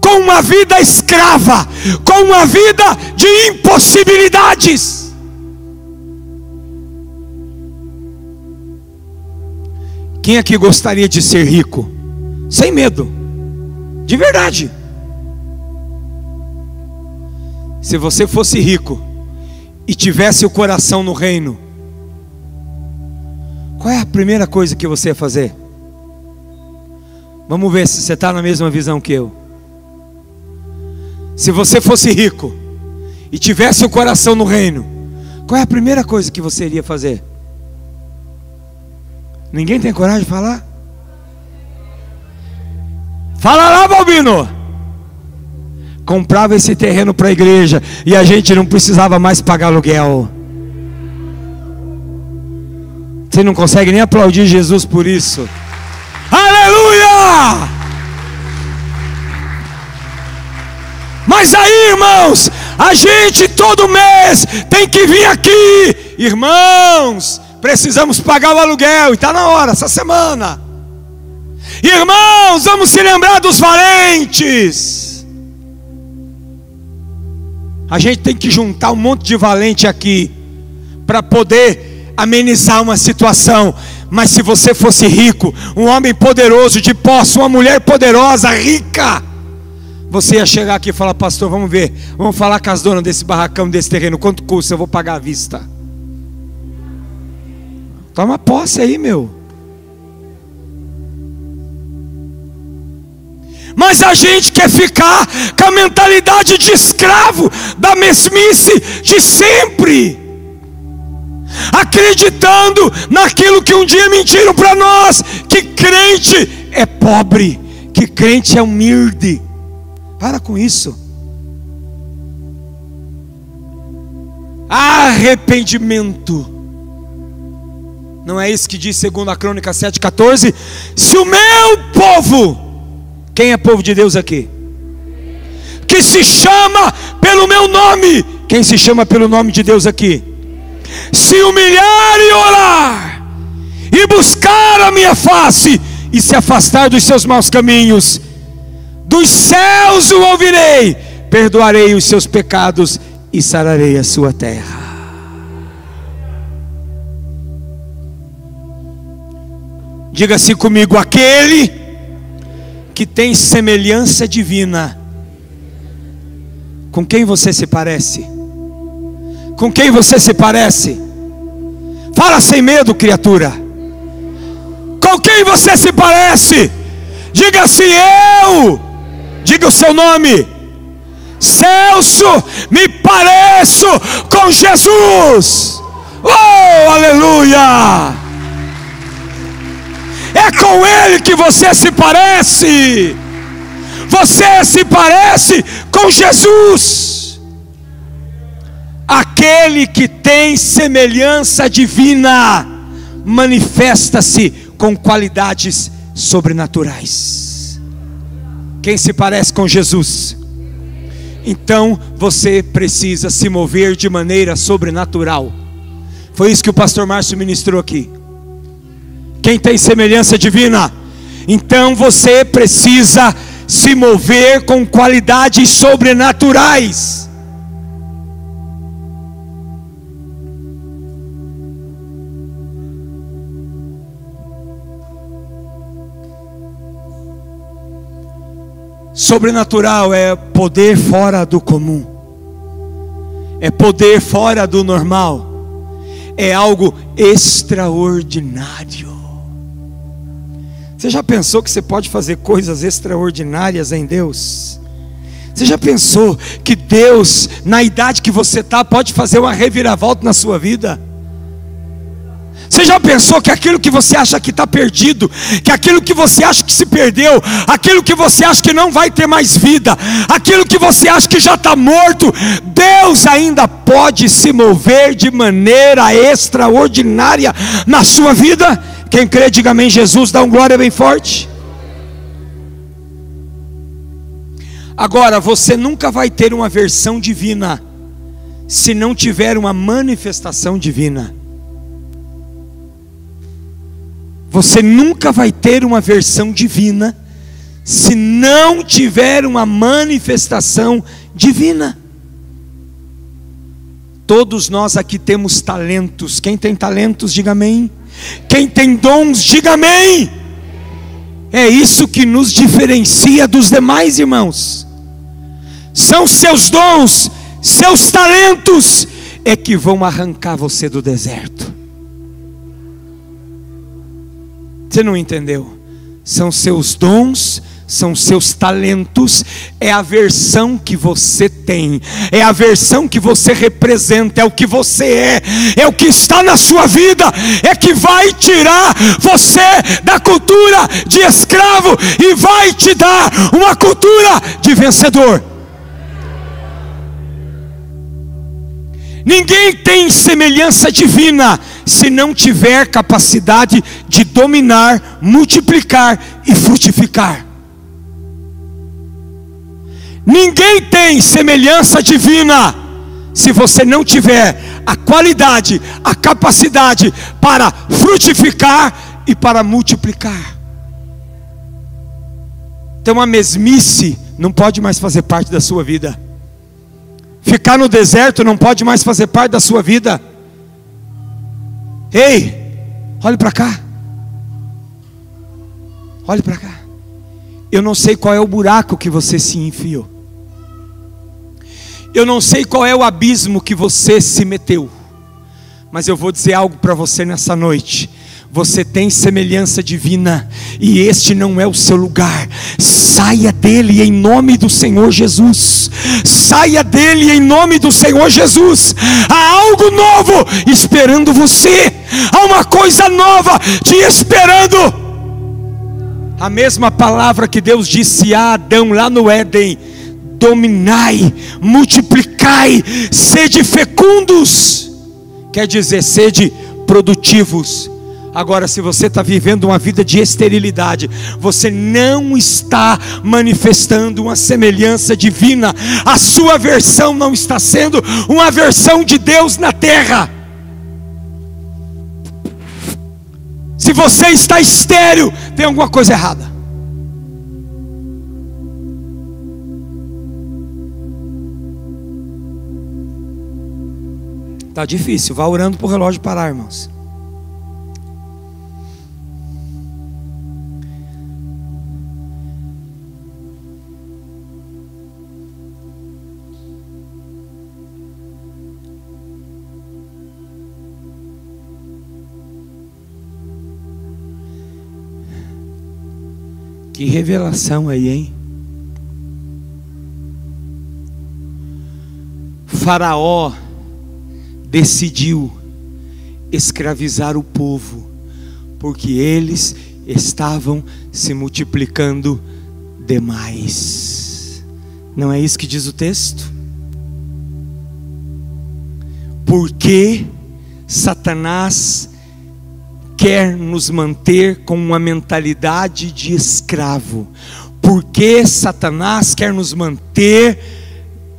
com uma vida escrava, com uma vida de impossibilidades. Quem aqui gostaria de ser rico? Sem medo, de verdade. Se você fosse rico e tivesse o coração no reino, qual é a primeira coisa que você ia fazer? Vamos ver se você está na mesma visão que eu. Se você fosse rico e tivesse o coração no reino, qual é a primeira coisa que você iria fazer? Ninguém tem coragem de falar? Fala lá, Balbino. Comprava esse terreno para a igreja e a gente não precisava mais pagar aluguel. Você não consegue nem aplaudir Jesus por isso. Aleluia! Mas aí, irmãos, a gente todo mês tem que vir aqui, irmãos. Precisamos pagar o aluguel, e está na hora, essa semana. Irmãos, vamos se lembrar dos valentes. A gente tem que juntar um monte de valente aqui para poder amenizar uma situação. Mas se você fosse rico, um homem poderoso de posse, uma mulher poderosa, rica, você ia chegar aqui e falar, pastor, vamos ver, vamos falar com as donas desse barracão, desse terreno, quanto custa? Eu vou pagar à vista. Toma posse aí, meu. Mas a gente quer ficar com a mentalidade de escravo, da mesmice de sempre, acreditando naquilo que um dia mentiram para nós: que crente é pobre, que crente é humilde. Para com isso. Arrependimento não é isso que diz segundo a Crônica 7,14? Se o meu povo, quem é povo de Deus aqui? Que se chama pelo meu nome, quem se chama pelo nome de Deus aqui? Se humilhar e orar, e buscar a minha face, e se afastar dos seus maus caminhos, dos céus o ouvirei, perdoarei os seus pecados e sararei a sua terra. Diga-se comigo, aquele que tem semelhança divina. Com quem você se parece? Com quem você se parece? Fala sem medo, criatura. Com quem você se parece? Diga assim: Eu. Diga o seu nome. Celso, me pareço com Jesus. Oh, aleluia! É com Ele que você se parece. Você se parece com Jesus. Aquele que tem semelhança divina manifesta-se com qualidades sobrenaturais. Quem se parece com Jesus? então você precisa se mover de maneira sobrenatural. Foi isso que o pastor Márcio ministrou aqui. Quem tem semelhança divina? Então você precisa se mover com qualidades sobrenaturais. Sobrenatural é poder fora do comum, é poder fora do normal, é algo extraordinário. Você já pensou que você pode fazer coisas extraordinárias em Deus? Você já pensou que Deus, na idade que você está, pode fazer uma reviravolta na sua vida? Você já pensou que aquilo que você acha que está perdido, que aquilo que você acha que se perdeu, aquilo que você acha que não vai ter mais vida, aquilo que você acha que já está morto, Deus ainda pode se mover de maneira extraordinária na sua vida? Quem crê, diga amém. Jesus, dá um glória bem forte. Agora, você nunca vai ter uma versão divina se não tiver uma manifestação divina. Você nunca vai ter uma versão divina se não tiver uma manifestação divina. Todos nós aqui temos talentos. Quem tem talentos, diga amém. Quem tem dons, diga amém. É isso que nos diferencia dos demais irmãos. São seus dons, seus talentos, é que vão arrancar você do deserto. Você não entendeu? São seus dons, são seus talentos, é a versão que você tem, é a versão que você representa, é o que você é, é o que está na sua vida, é que vai tirar você da cultura de escravo e vai te dar uma cultura de vencedor. Ninguém tem semelhança divina se não tiver capacidade de dominar, multiplicar e frutificar. Ninguém tem semelhança divina se você não tiver a qualidade, a capacidade para frutificar e para multiplicar. Então a mesmice não pode mais fazer parte da sua vida. Ficar no deserto não pode mais fazer parte da sua vida. Ei, olhe para cá. Olhe para cá. Eu não sei qual é o buraco que você se enfiou. Eu não sei qual é o abismo que você se meteu. Mas eu vou dizer algo para você nessa noite. Você tem semelhança divina e este não é o seu lugar. Saia dele em nome do Senhor Jesus. Saia dele em nome do Senhor Jesus. Há algo novo esperando você. Há uma coisa nova te esperando. A mesma palavra que Deus disse a Adão lá no Éden: dominai, multiplicai, sede fecundos. Quer dizer, sede produtivos Agora, se você está vivendo uma vida de esterilidade, você não está manifestando uma semelhança divina, a sua versão não está sendo uma versão de Deus na terra. Se você está estéril, tem alguma coisa errada. Está difícil, vá orando para o relógio parar, irmãos. Que revelação aí, hein? Faraó decidiu escravizar o povo, porque eles estavam se multiplicando demais. Não é isso que diz o texto? Porque Satanás quer nos manter com uma mentalidade de escravo? Porque Satanás quer nos manter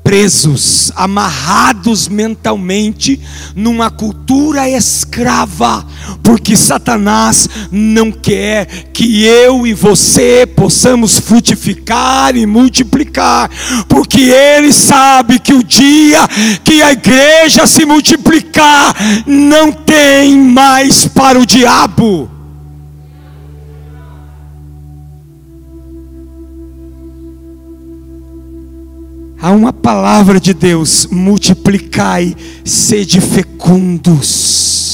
presos, amarrados mentalmente numa cultura escrava, porque Satanás não quer que eu e você possamos frutificar e multiplicar, porque ele sabe que o dia que a igreja se multiplicar, não tem mais para o diabo. Há uma palavra de Deus: multiplicai, sede fecundos.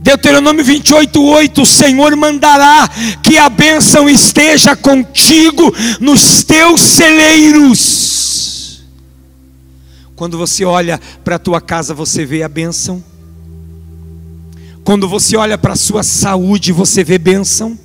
Deuteronômio 28, 8: O Senhor mandará que a bênção esteja contigo nos teus celeiros. Quando você olha para a tua casa, você vê a bênção. Quando você olha para a sua saúde, você vê bênção.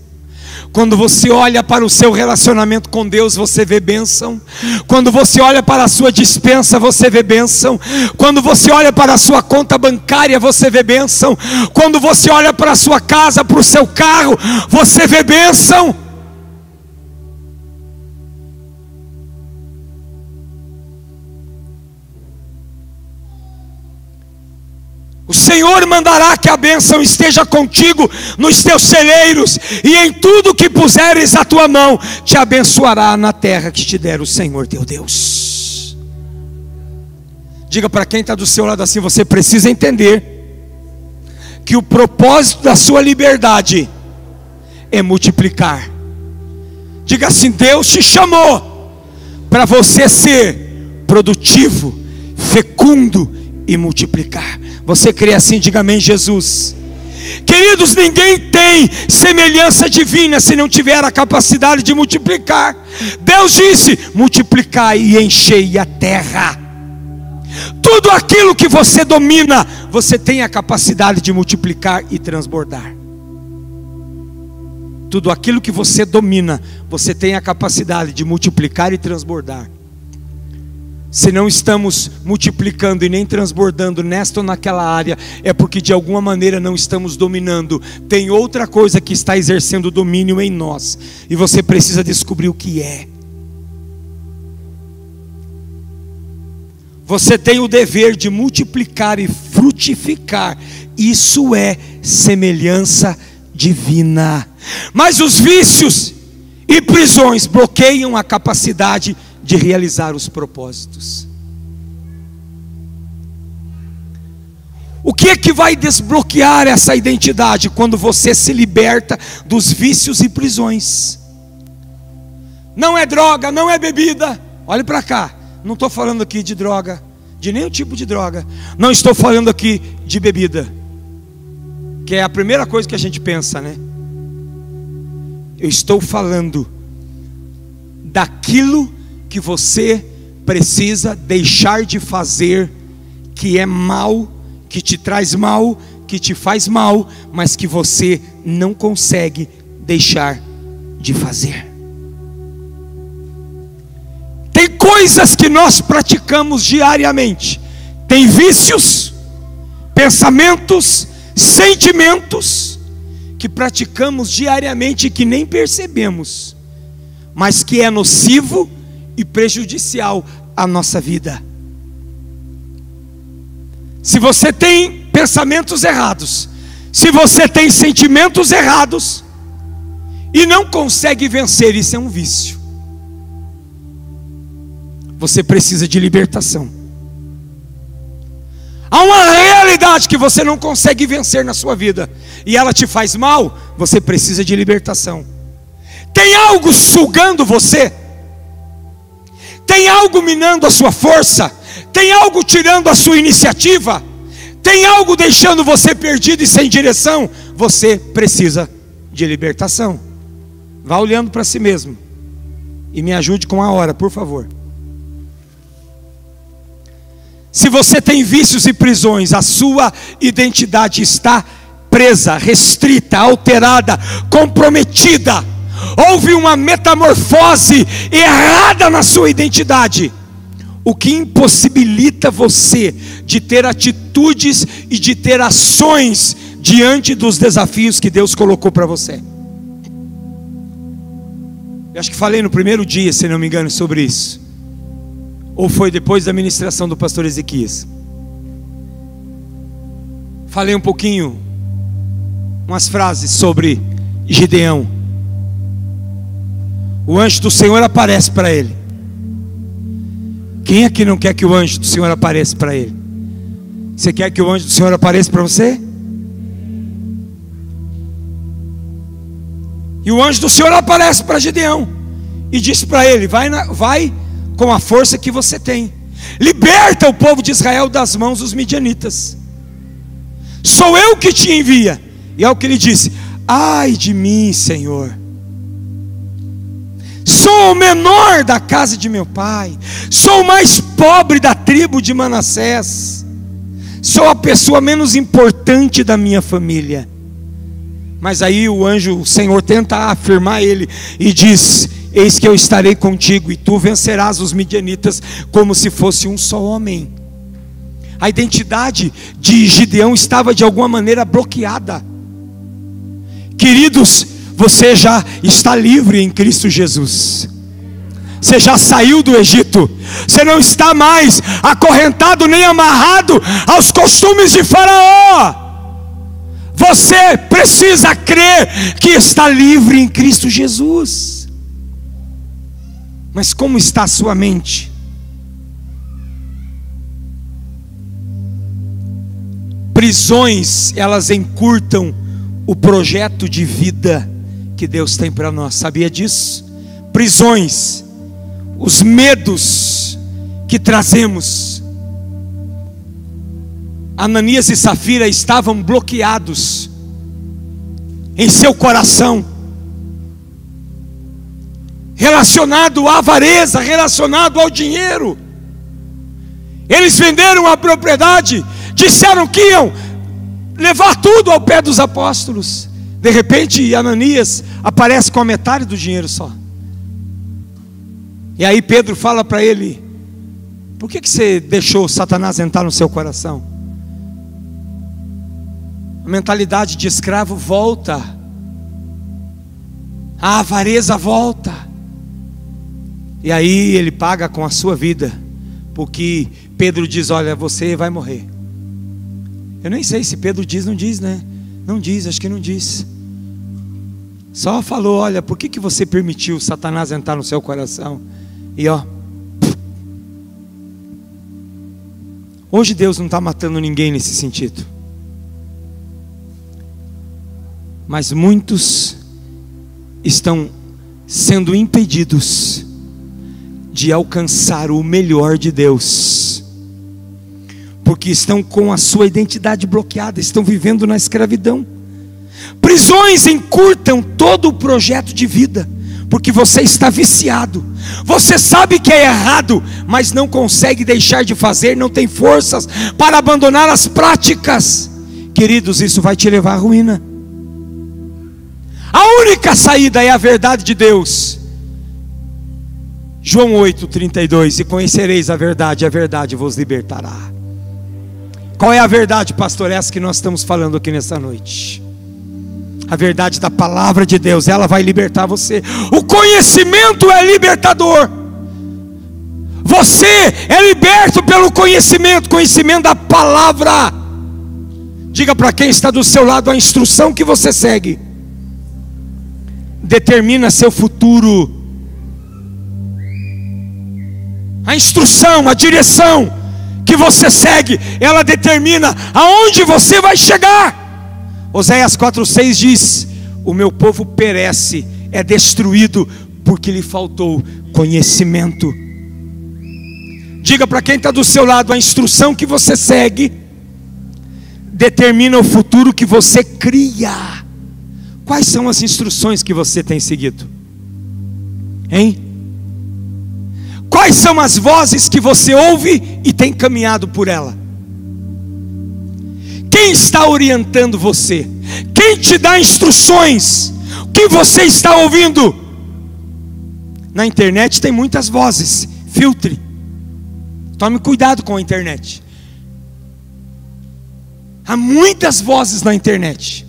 Quando você olha para o seu relacionamento com Deus, você vê bênção. Quando você olha para a sua dispensa, você vê bênção. Quando você olha para a sua conta bancária, você vê bênção. Quando você olha para a sua casa, para o seu carro, você vê bênção. O Senhor mandará que a bênção esteja contigo nos teus celeiros, e em tudo que puseres a tua mão, te abençoará na terra que te der o Senhor teu Deus. Diga para quem está do seu lado assim: você precisa entender que o propósito da sua liberdade é multiplicar. Diga assim: Deus te chamou para você ser produtivo, fecundo e multiplicar. Você crê assim? Diga amém, Jesus. Queridos, ninguém tem semelhança divina se não tiver a capacidade de multiplicar. Deus disse: multiplicai e enchei a terra. Tudo aquilo que você domina, você tem a capacidade de multiplicar e transbordar. Tudo aquilo que você domina, você tem a capacidade de multiplicar e transbordar se não estamos multiplicando e nem transbordando nesta ou naquela área, é porque de alguma maneira não estamos dominando. Tem outra coisa que está exercendo domínio em nós, e você precisa descobrir o que é. Você tem o dever de multiplicar e frutificar, isso é semelhança divina. Mas os vícios e prisões bloqueiam a capacidade de de realizar os propósitos. O que é que vai desbloquear essa identidade quando você se liberta dos vícios e prisões? Não é droga, não é bebida. Olhe para cá, não estou falando aqui de droga, de nenhum tipo de droga. Não estou falando aqui de bebida, que é a primeira coisa que a gente pensa, né? Eu estou falando daquilo que você precisa deixar de fazer, que é mal, que te traz mal, que te faz mal, mas que você não consegue deixar de fazer. Tem coisas que nós praticamos diariamente, tem vícios, pensamentos, sentimentos que praticamos diariamente e que nem percebemos, mas que é nocivo e prejudicial à nossa vida. Se você tem pensamentos errados, se você tem sentimentos errados e não consegue vencer, isso é um vício. Você precisa de libertação. Há uma realidade que você não consegue vencer na sua vida e ela te faz mal, você precisa de libertação. Tem algo sugando você? Tem algo minando a sua força? Tem algo tirando a sua iniciativa? Tem algo deixando você perdido e sem direção? Você precisa de libertação. Vá olhando para si mesmo e me ajude com a hora, por favor. Se você tem vícios e prisões, a sua identidade está presa, restrita, alterada, comprometida houve uma metamorfose errada na sua identidade, o que impossibilita você de ter atitudes e de ter ações diante dos desafios que Deus colocou para você. Eu acho que falei no primeiro dia, se não me engano, sobre isso. Ou foi depois da ministração do pastor Ezequias. Falei um pouquinho, umas frases sobre Gideão. O anjo do Senhor aparece para ele. Quem aqui não quer que o anjo do Senhor apareça para ele? Você quer que o anjo do Senhor apareça para você? E o anjo do Senhor aparece para Gideão e disse para ele: vai, na, vai com a força que você tem, liberta o povo de Israel das mãos dos midianitas. Sou eu que te envia. E é o que ele disse: Ai de mim, Senhor. Sou o menor da casa de meu pai, sou o mais pobre da tribo de Manassés, sou a pessoa menos importante da minha família. Mas aí o anjo, o Senhor tenta afirmar ele e diz: Eis que eu estarei contigo e tu vencerás os midianitas como se fosse um só homem. A identidade de Gideão estava de alguma maneira bloqueada. Queridos, você já está livre em Cristo Jesus. Você já saiu do Egito. Você não está mais acorrentado nem amarrado aos costumes de Faraó. Você precisa crer que está livre em Cristo Jesus. Mas como está a sua mente? Prisões, elas encurtam o projeto de vida que Deus tem para nós. Sabia disso? Prisões, os medos que trazemos, Ananias e Safira estavam bloqueados em seu coração, relacionado à avareza, relacionado ao dinheiro. Eles venderam a propriedade, disseram que iam levar tudo ao pé dos apóstolos. De repente, Ananias aparece com a metade do dinheiro só. E aí Pedro fala para ele: Por que, que você deixou Satanás entrar no seu coração? a mentalidade de escravo volta, a avareza volta, e aí ele paga com a sua vida, porque Pedro diz: Olha, você vai morrer. Eu nem sei se Pedro diz, não diz, né? Não diz, acho que não diz. Só falou: Olha, por que, que você permitiu Satanás entrar no seu coração? E ó. Hoje Deus não está matando ninguém nesse sentido. mas muitos estão sendo impedidos de alcançar o melhor de Deus, porque estão com a sua identidade bloqueada, estão vivendo na escravidão. Prisões encurtam todo o projeto de vida, porque você está viciado, você sabe que é errado, mas não consegue deixar de fazer, não tem forças para abandonar as práticas. Queridos, isso vai te levar à ruína. A única saída é a verdade de Deus. João 8:32 E conhecereis a verdade, a verdade vos libertará. Qual é a verdade, pastor? Essa que nós estamos falando aqui nessa noite. A verdade da palavra de Deus, ela vai libertar você. O conhecimento é libertador. Você é liberto pelo conhecimento, conhecimento da palavra. Diga para quem está do seu lado a instrução que você segue determina seu futuro. A instrução, a direção que você segue, ela determina aonde você vai chegar. Oséias 4,6 diz: O meu povo perece, é destruído, porque lhe faltou conhecimento. Diga para quem está do seu lado: a instrução que você segue determina o futuro que você cria. Quais são as instruções que você tem seguido? Hein? Quais são as vozes que você ouve e tem caminhado por ela? Quem está orientando você? Quem te dá instruções? O que você está ouvindo? Na internet tem muitas vozes, filtre. Tome cuidado com a internet. Há muitas vozes na internet.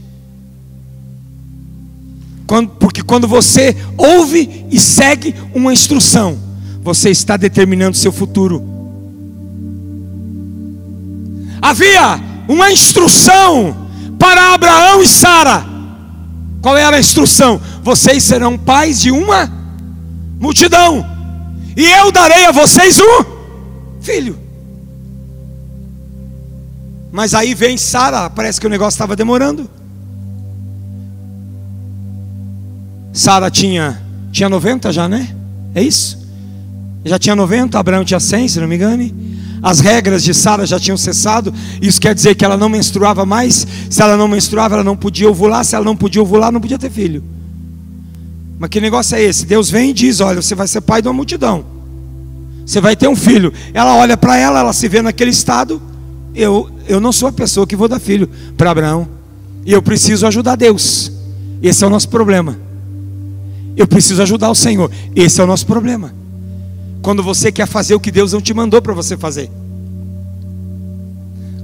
Quando- porque quando você ouve e segue uma instrução, você está determinando seu futuro. Havia uma instrução para Abraão e Sara. Qual era a instrução? Vocês serão pais de uma multidão, e eu darei a vocês um filho. Mas aí vem Sara, parece que o negócio estava demorando. Sara tinha tinha 90 já, né? É isso? Já tinha 90, Abraão tinha 100, se não me engane. As regras de Sara já tinham cessado. Isso quer dizer que ela não menstruava mais. Se ela não menstruava, ela não podia ovular. Se ela não podia ovular, não podia ter filho. Mas que negócio é esse? Deus vem e diz: Olha, você vai ser pai de uma multidão. Você vai ter um filho. Ela olha para ela, ela se vê naquele estado. Eu, eu não sou a pessoa que vou dar filho para Abraão. E eu preciso ajudar Deus. Esse é o nosso problema. Eu preciso ajudar o Senhor. Esse é o nosso problema. Quando você quer fazer o que Deus não te mandou para você fazer.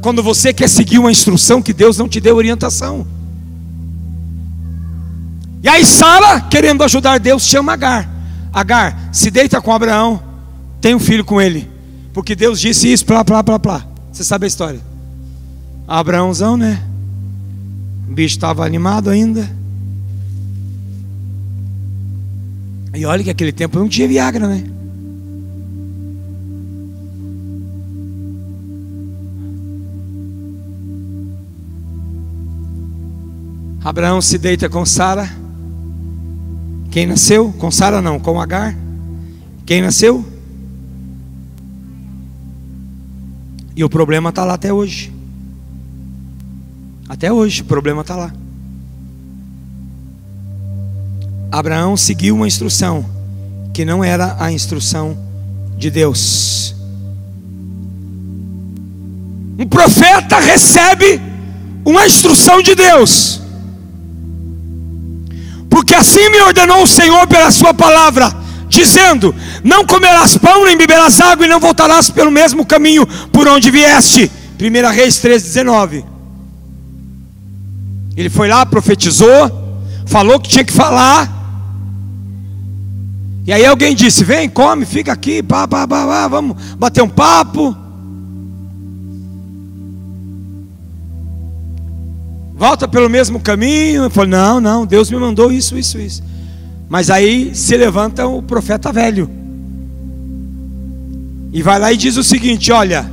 Quando você quer seguir uma instrução que Deus não te deu orientação. E aí Sara, querendo ajudar Deus, chama Agar. Agar, se deita com Abraão, tem um filho com ele. Porque Deus disse isso, plá, plá, plá, plá. Você sabe a história. Abraãozão, né? O bicho estava animado ainda. E olha que aquele tempo não tinha Viagra, né? Abraão se deita com Sara. Quem nasceu? Com Sara não, com Agar. Quem nasceu? E o problema está lá até hoje. Até hoje, o problema está lá. Abraão seguiu uma instrução que não era a instrução de Deus. Um profeta recebe uma instrução de Deus. Porque assim me ordenou o Senhor pela sua palavra, dizendo: Não comerás pão nem beberás água e não voltarás pelo mesmo caminho por onde vieste. 1 Reis 3:19. Ele foi lá, profetizou, falou que tinha que falar. E aí alguém disse: Vem, come, fica aqui, pá, pá, pá, pá, vamos bater um papo. Volta pelo mesmo caminho. Ele falou: Não, não, Deus me mandou isso, isso, isso. Mas aí se levanta o profeta velho. E vai lá e diz o seguinte: Olha,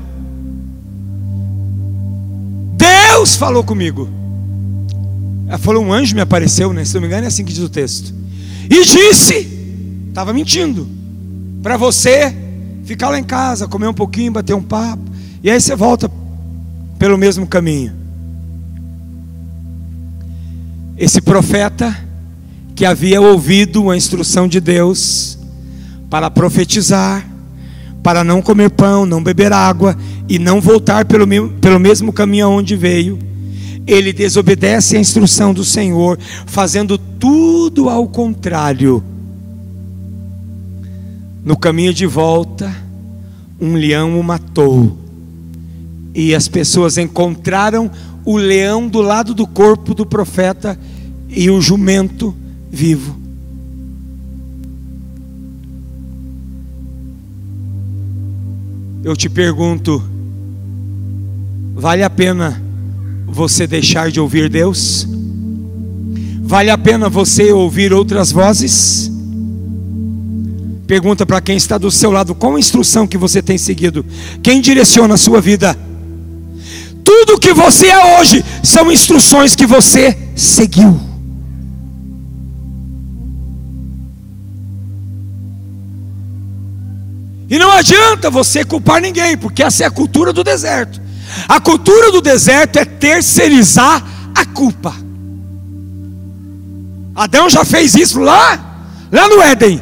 Deus falou comigo. Ela falou: Um anjo me apareceu, né? Se não me engano, é assim que diz o texto. E disse: Estava mentindo. Para você ficar lá em casa, comer um pouquinho, bater um papo. E aí você volta pelo mesmo caminho. Esse profeta que havia ouvido a instrução de Deus para profetizar, para não comer pão, não beber água e não voltar pelo, pelo mesmo caminho aonde veio, ele desobedece à instrução do Senhor, fazendo tudo ao contrário. No caminho de volta, um leão o matou. E as pessoas encontraram o leão do lado do corpo do profeta e o jumento vivo. Eu te pergunto: vale a pena você deixar de ouvir Deus? Vale a pena você ouvir outras vozes? Pergunta para quem está do seu lado: qual a instrução que você tem seguido? Quem direciona a sua vida? Tudo que você é hoje são instruções que você seguiu. E não adianta você culpar ninguém, porque essa é a cultura do deserto. A cultura do deserto é terceirizar a culpa. Adão já fez isso lá, lá no Éden.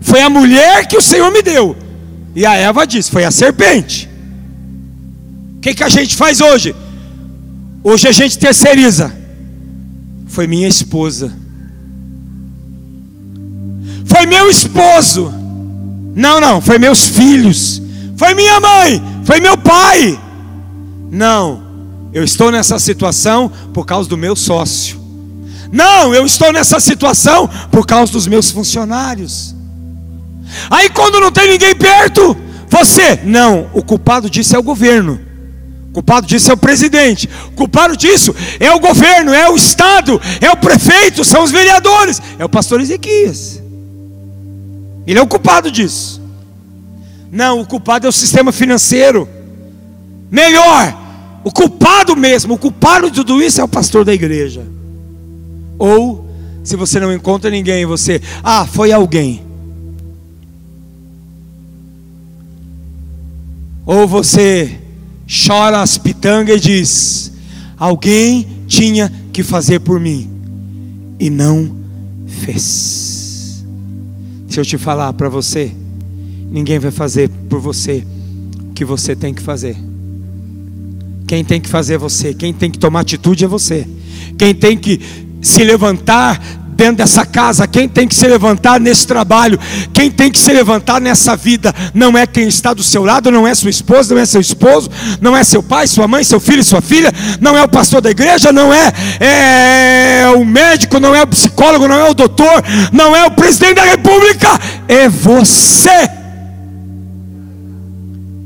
Foi a mulher que o Senhor me deu. E a Eva disse: foi a serpente. O que, que a gente faz hoje? Hoje a gente terceiriza. Foi minha esposa. Foi meu esposo. Não, não, foi meus filhos. Foi minha mãe. Foi meu pai. Não, eu estou nessa situação por causa do meu sócio. Não, eu estou nessa situação por causa dos meus funcionários. Aí quando não tem ninguém perto, você, não, o culpado disso é o governo. Culpado disso é o presidente. Culpado disso é o governo, é o estado, é o prefeito, são os vereadores, é o pastor Ezequias. Ele é o culpado disso. Não, o culpado é o sistema financeiro. Melhor, o culpado mesmo, o culpado de tudo isso é o pastor da igreja. Ou, se você não encontra ninguém, você, ah, foi alguém. Ou você chora as pitangas e diz: alguém tinha que fazer por mim e não fez. Se eu te falar para você, ninguém vai fazer por você o que você tem que fazer. Quem tem que fazer é você, quem tem que tomar atitude é você. Quem tem que se levantar dentro dessa casa, quem tem que se levantar nesse trabalho, quem tem que se levantar nessa vida, não é quem está do seu lado, não é sua esposa, não é seu esposo, não é seu pai, sua mãe, seu filho, sua filha, não é o pastor da igreja, não é, é o médico, não é o psicólogo, não é o doutor, não é o presidente da república, é você.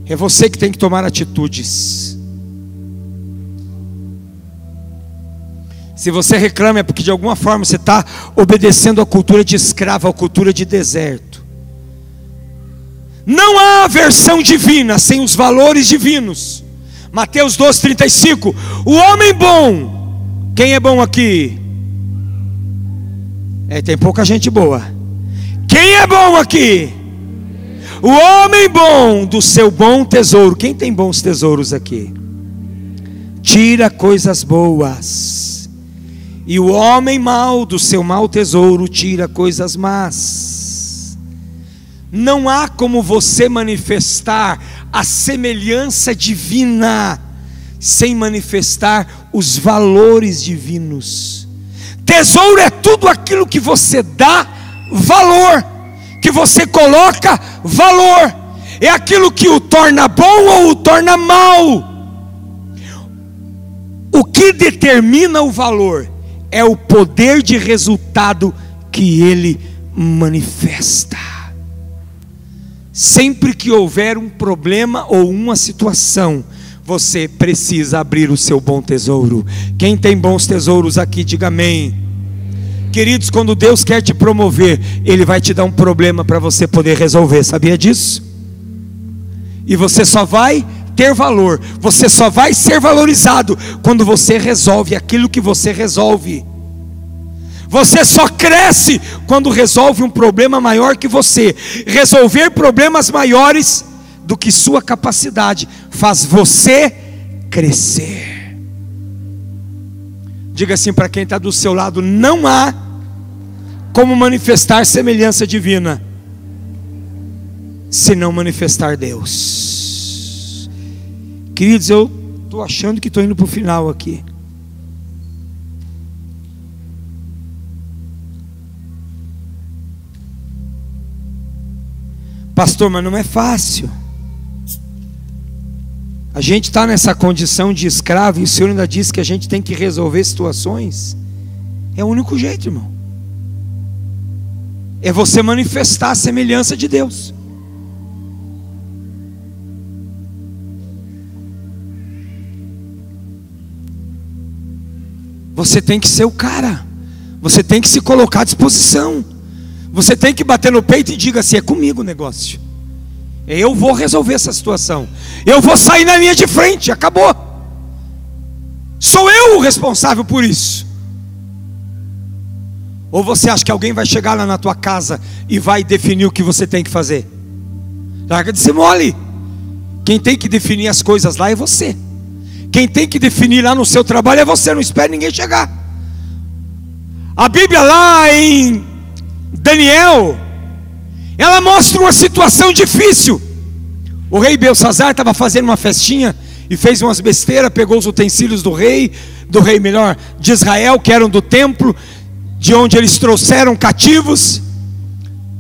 É você que tem que tomar atitudes. Se você reclama é porque de alguma forma você está obedecendo a cultura de escravo, a cultura de deserto. Não há versão divina sem os valores divinos. Mateus 12:35. O homem bom, quem é bom aqui? É, tem pouca gente boa. Quem é bom aqui? O homem bom do seu bom tesouro. Quem tem bons tesouros aqui? Tira coisas boas e o homem mau do seu mau tesouro tira coisas más. Não há como você manifestar a semelhança divina sem manifestar os valores divinos. Tesouro é tudo aquilo que você dá valor, que você coloca valor, é aquilo que o torna bom ou o torna mal. O que determina o valor é o poder de resultado que ele manifesta. Sempre que houver um problema ou uma situação, você precisa abrir o seu bom tesouro. Quem tem bons tesouros aqui, diga amém. Queridos, quando Deus quer te promover, Ele vai te dar um problema para você poder resolver, sabia disso? E você só vai ter valor, você só vai ser valorizado quando você resolve aquilo que você resolve. Você só cresce quando resolve um problema maior que você. Resolver problemas maiores do que sua capacidade faz você crescer. Diga assim para quem está do seu lado: não há como manifestar semelhança divina se não manifestar Deus. Queridos, eu estou achando que estou indo para o final aqui. Pastor, mas não é fácil. A gente está nessa condição de escravo e o Senhor ainda diz que a gente tem que resolver situações. É o único jeito, irmão. É você manifestar a semelhança de Deus. Você tem que ser o cara. Você tem que se colocar à disposição. Você tem que bater no peito e diga assim: é comigo o negócio. Eu vou resolver essa situação. Eu vou sair na linha de frente. Acabou. Sou eu o responsável por isso. Ou você acha que alguém vai chegar lá na tua casa e vai definir o que você tem que fazer? Larga de ser mole. Quem tem que definir as coisas lá é você. Quem tem que definir lá no seu trabalho é você, não espere ninguém chegar. A Bíblia lá em Daniel, ela mostra uma situação difícil. O rei Belsazar estava fazendo uma festinha e fez umas besteiras, pegou os utensílios do rei, do rei melhor, de Israel, que eram do templo, de onde eles trouxeram cativos.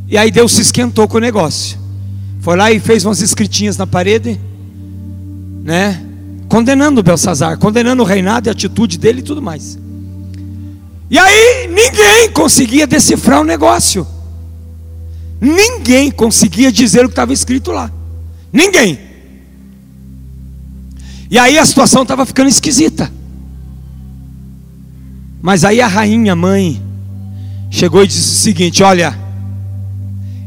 E aí Deus se esquentou com o negócio. Foi lá e fez umas escritinhas na parede, né? Condenando Belsazar, condenando o reinado e a atitude dele e tudo mais. E aí ninguém conseguia decifrar o negócio. Ninguém conseguia dizer o que estava escrito lá. Ninguém. E aí a situação estava ficando esquisita. Mas aí a rainha mãe chegou e disse o seguinte: Olha,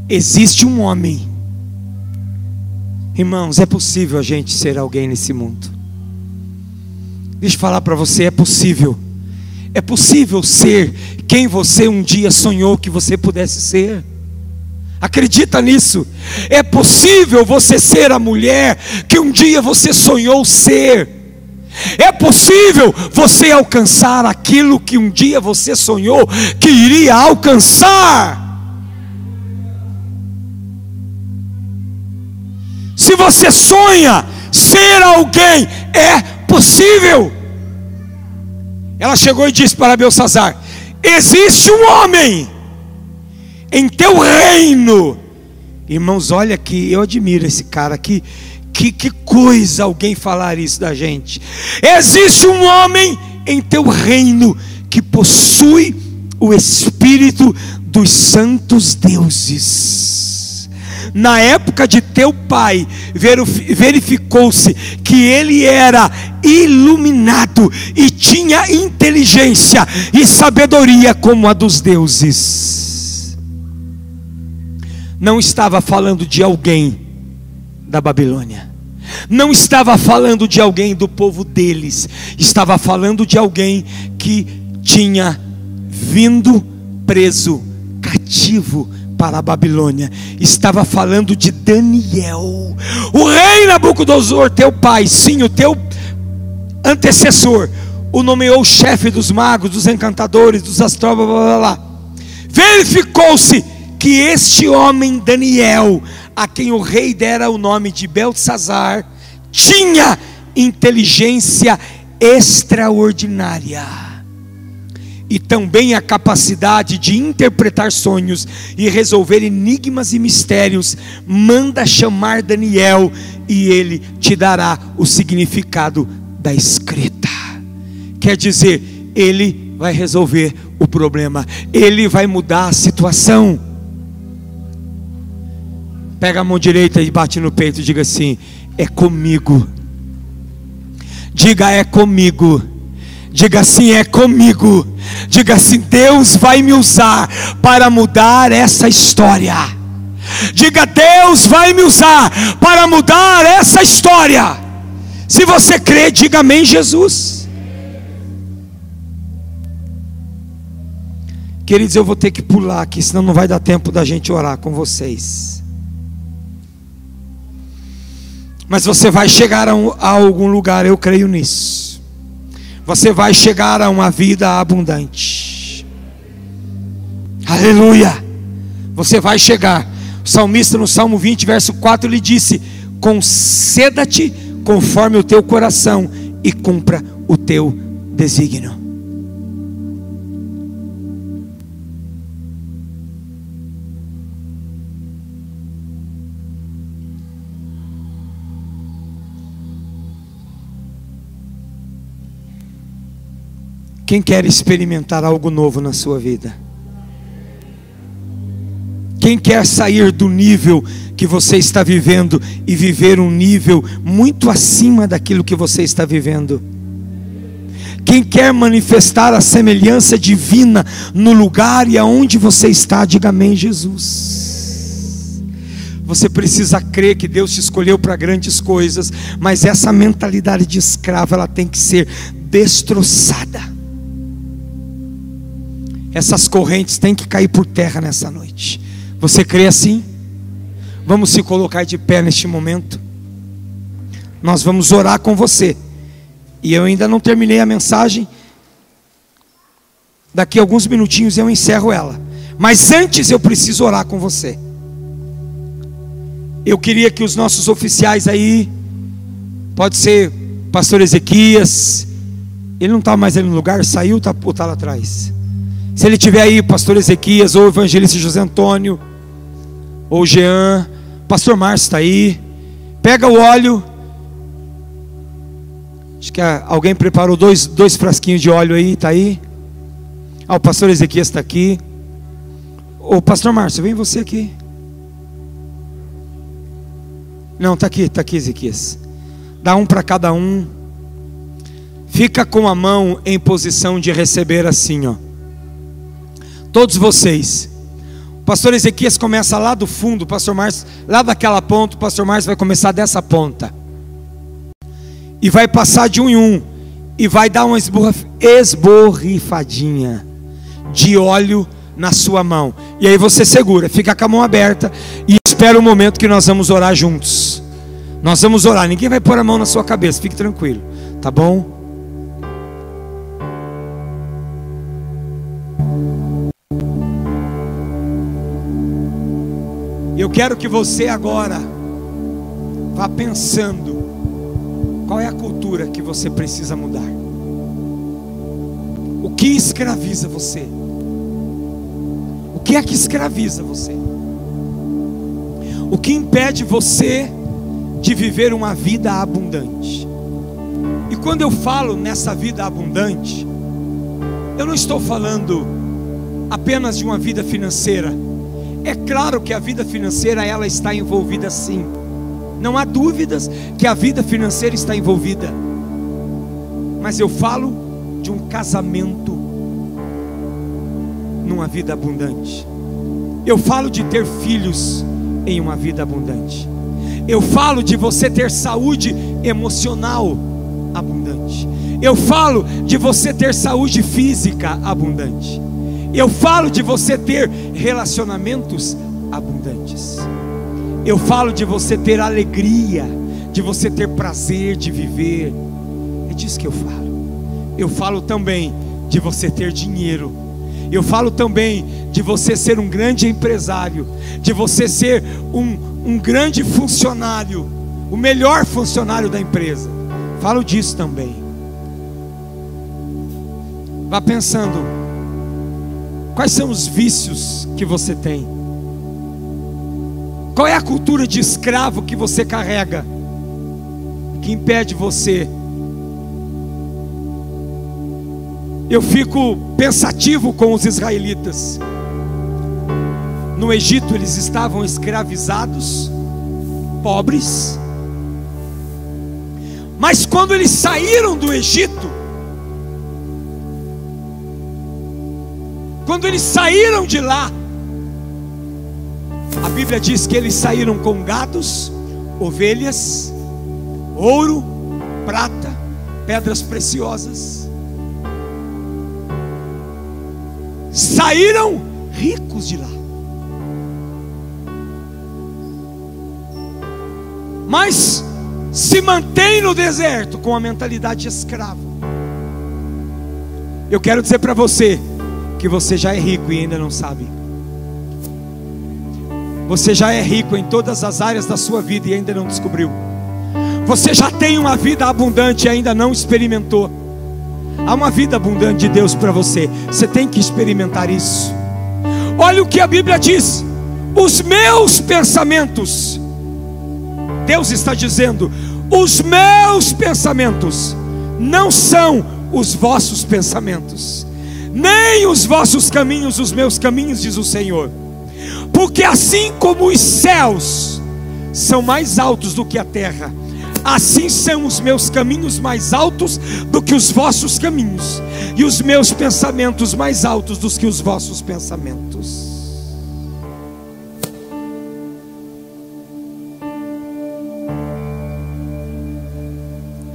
existe um homem. Irmãos, é possível a gente ser alguém nesse mundo. Deixa eu falar para você: é possível. É possível ser quem você um dia sonhou que você pudesse ser. Acredita nisso? É possível você ser a mulher que um dia você sonhou ser. É possível você alcançar aquilo que um dia você sonhou que iria alcançar. Se você sonha ser alguém, é possível. Ela chegou e disse para Belsazar: Existe um homem em teu reino. Irmãos, olha que eu admiro esse cara que que, que coisa alguém falar isso da gente. Existe um homem em teu reino que possui o espírito dos santos deuses na época de teu pai, verificou-se que ele era iluminado e tinha inteligência e sabedoria como a dos deuses. Não estava falando de alguém da Babilônia. Não estava falando de alguém do povo deles, estava falando de alguém que tinha vindo preso, cativo para a Babilônia. Estava falando de Daniel. O rei Nabucodonosor, teu pai, sim, o teu antecessor, o nomeou chefe dos magos, dos encantadores, dos astrólogos, blá blá blá. Verificou-se que este homem Daniel, a quem o rei dera o nome de Belsazar, tinha inteligência extraordinária e também a capacidade de interpretar sonhos e resolver enigmas e mistérios, manda chamar Daniel e ele te dará o significado da escrita. Quer dizer, ele vai resolver o problema, ele vai mudar a situação. Pega a mão direita e bate no peito e diga assim: é comigo. Diga é comigo Diga assim: é comigo. Diga assim: Deus vai me usar para mudar essa história. Diga: Deus vai me usar para mudar essa história. Se você crê, diga amém, Jesus. Queridos, eu vou ter que pular aqui, senão não vai dar tempo da gente orar com vocês. Mas você vai chegar a, a algum lugar, eu creio nisso você vai chegar a uma vida abundante. Aleluia! Você vai chegar. O salmista no Salmo 20, verso 4, ele disse: Conceda-te conforme o teu coração e cumpra o teu desígnio. Quem quer experimentar algo novo na sua vida? Quem quer sair do nível que você está vivendo e viver um nível muito acima daquilo que você está vivendo? Quem quer manifestar a semelhança divina no lugar e aonde você está, diga amém, Jesus. Você precisa crer que Deus te escolheu para grandes coisas, mas essa mentalidade de escravo ela tem que ser destroçada. Essas correntes têm que cair por terra nessa noite. Você crê assim? Vamos se colocar de pé neste momento. Nós vamos orar com você. E eu ainda não terminei a mensagem. Daqui a alguns minutinhos eu encerro ela. Mas antes eu preciso orar com você. Eu queria que os nossos oficiais aí, pode ser pastor Ezequias, ele não está mais ali no lugar, saiu tá, ou está lá atrás? Se ele tiver aí, pastor Ezequias, ou evangelista José Antônio, ou Jean, pastor Márcio está aí. Pega o óleo. Acho que alguém preparou dois, dois frasquinhos de óleo aí, está aí. Ah, o pastor Ezequias está aqui. Ô, pastor Márcio, vem você aqui. Não, está aqui, está aqui, Ezequias. Dá um para cada um. Fica com a mão em posição de receber assim, ó. Todos vocês. O pastor Ezequias começa lá do fundo, o pastor Márcio, lá daquela ponta, o pastor Márcio vai começar dessa ponta. E vai passar de um em um. E vai dar uma esborrifadinha de óleo na sua mão. E aí você segura, fica com a mão aberta e espera o momento que nós vamos orar juntos. Nós vamos orar, ninguém vai pôr a mão na sua cabeça, fique tranquilo, tá bom? Eu quero que você agora vá pensando qual é a cultura que você precisa mudar. O que escraviza você? O que é que escraviza você? O que impede você de viver uma vida abundante? E quando eu falo nessa vida abundante, eu não estou falando apenas de uma vida financeira. É claro que a vida financeira ela está envolvida sim. Não há dúvidas que a vida financeira está envolvida. Mas eu falo de um casamento numa vida abundante. Eu falo de ter filhos em uma vida abundante. Eu falo de você ter saúde emocional abundante. Eu falo de você ter saúde física abundante. Eu falo de você ter relacionamentos abundantes. Eu falo de você ter alegria, de você ter prazer de viver. É disso que eu falo. Eu falo também de você ter dinheiro eu falo também de você ser um grande empresário, de você ser um, um grande funcionário, o melhor funcionário da empresa. Falo disso também. Vá pensando, quais são os vícios que você tem? Qual é a cultura de escravo que você carrega, que impede você eu fico pensativo com os israelitas. No Egito eles estavam escravizados, pobres. Mas quando eles saíram do Egito, quando eles saíram de lá, a Bíblia diz que eles saíram com gados, ovelhas, ouro, prata, pedras preciosas. saíram ricos de lá. Mas se mantém no deserto com a mentalidade de escravo. Eu quero dizer para você que você já é rico e ainda não sabe. Você já é rico em todas as áreas da sua vida e ainda não descobriu. Você já tem uma vida abundante e ainda não experimentou. Há uma vida abundante de Deus para você. Você tem que experimentar isso. Olha o que a Bíblia diz: os meus pensamentos. Deus está dizendo: os meus pensamentos não são os vossos pensamentos, nem os vossos caminhos, os meus caminhos, diz o Senhor. Porque assim como os céus são mais altos do que a terra, Assim são os meus caminhos mais altos do que os vossos caminhos, e os meus pensamentos mais altos do que os vossos pensamentos.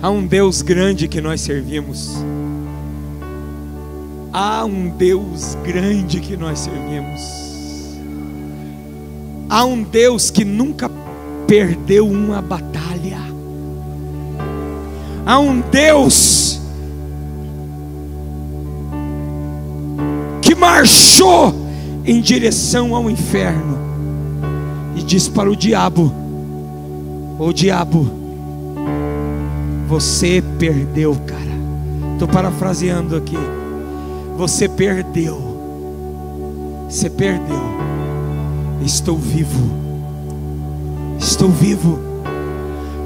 Há um Deus grande que nós servimos. Há um Deus grande que nós servimos. Há um Deus que nunca perdeu uma batalha a um Deus que marchou em direção ao inferno e disse para o diabo: O diabo, você perdeu, cara. Estou parafraseando aqui. Você perdeu. Você perdeu. Estou vivo. Estou vivo.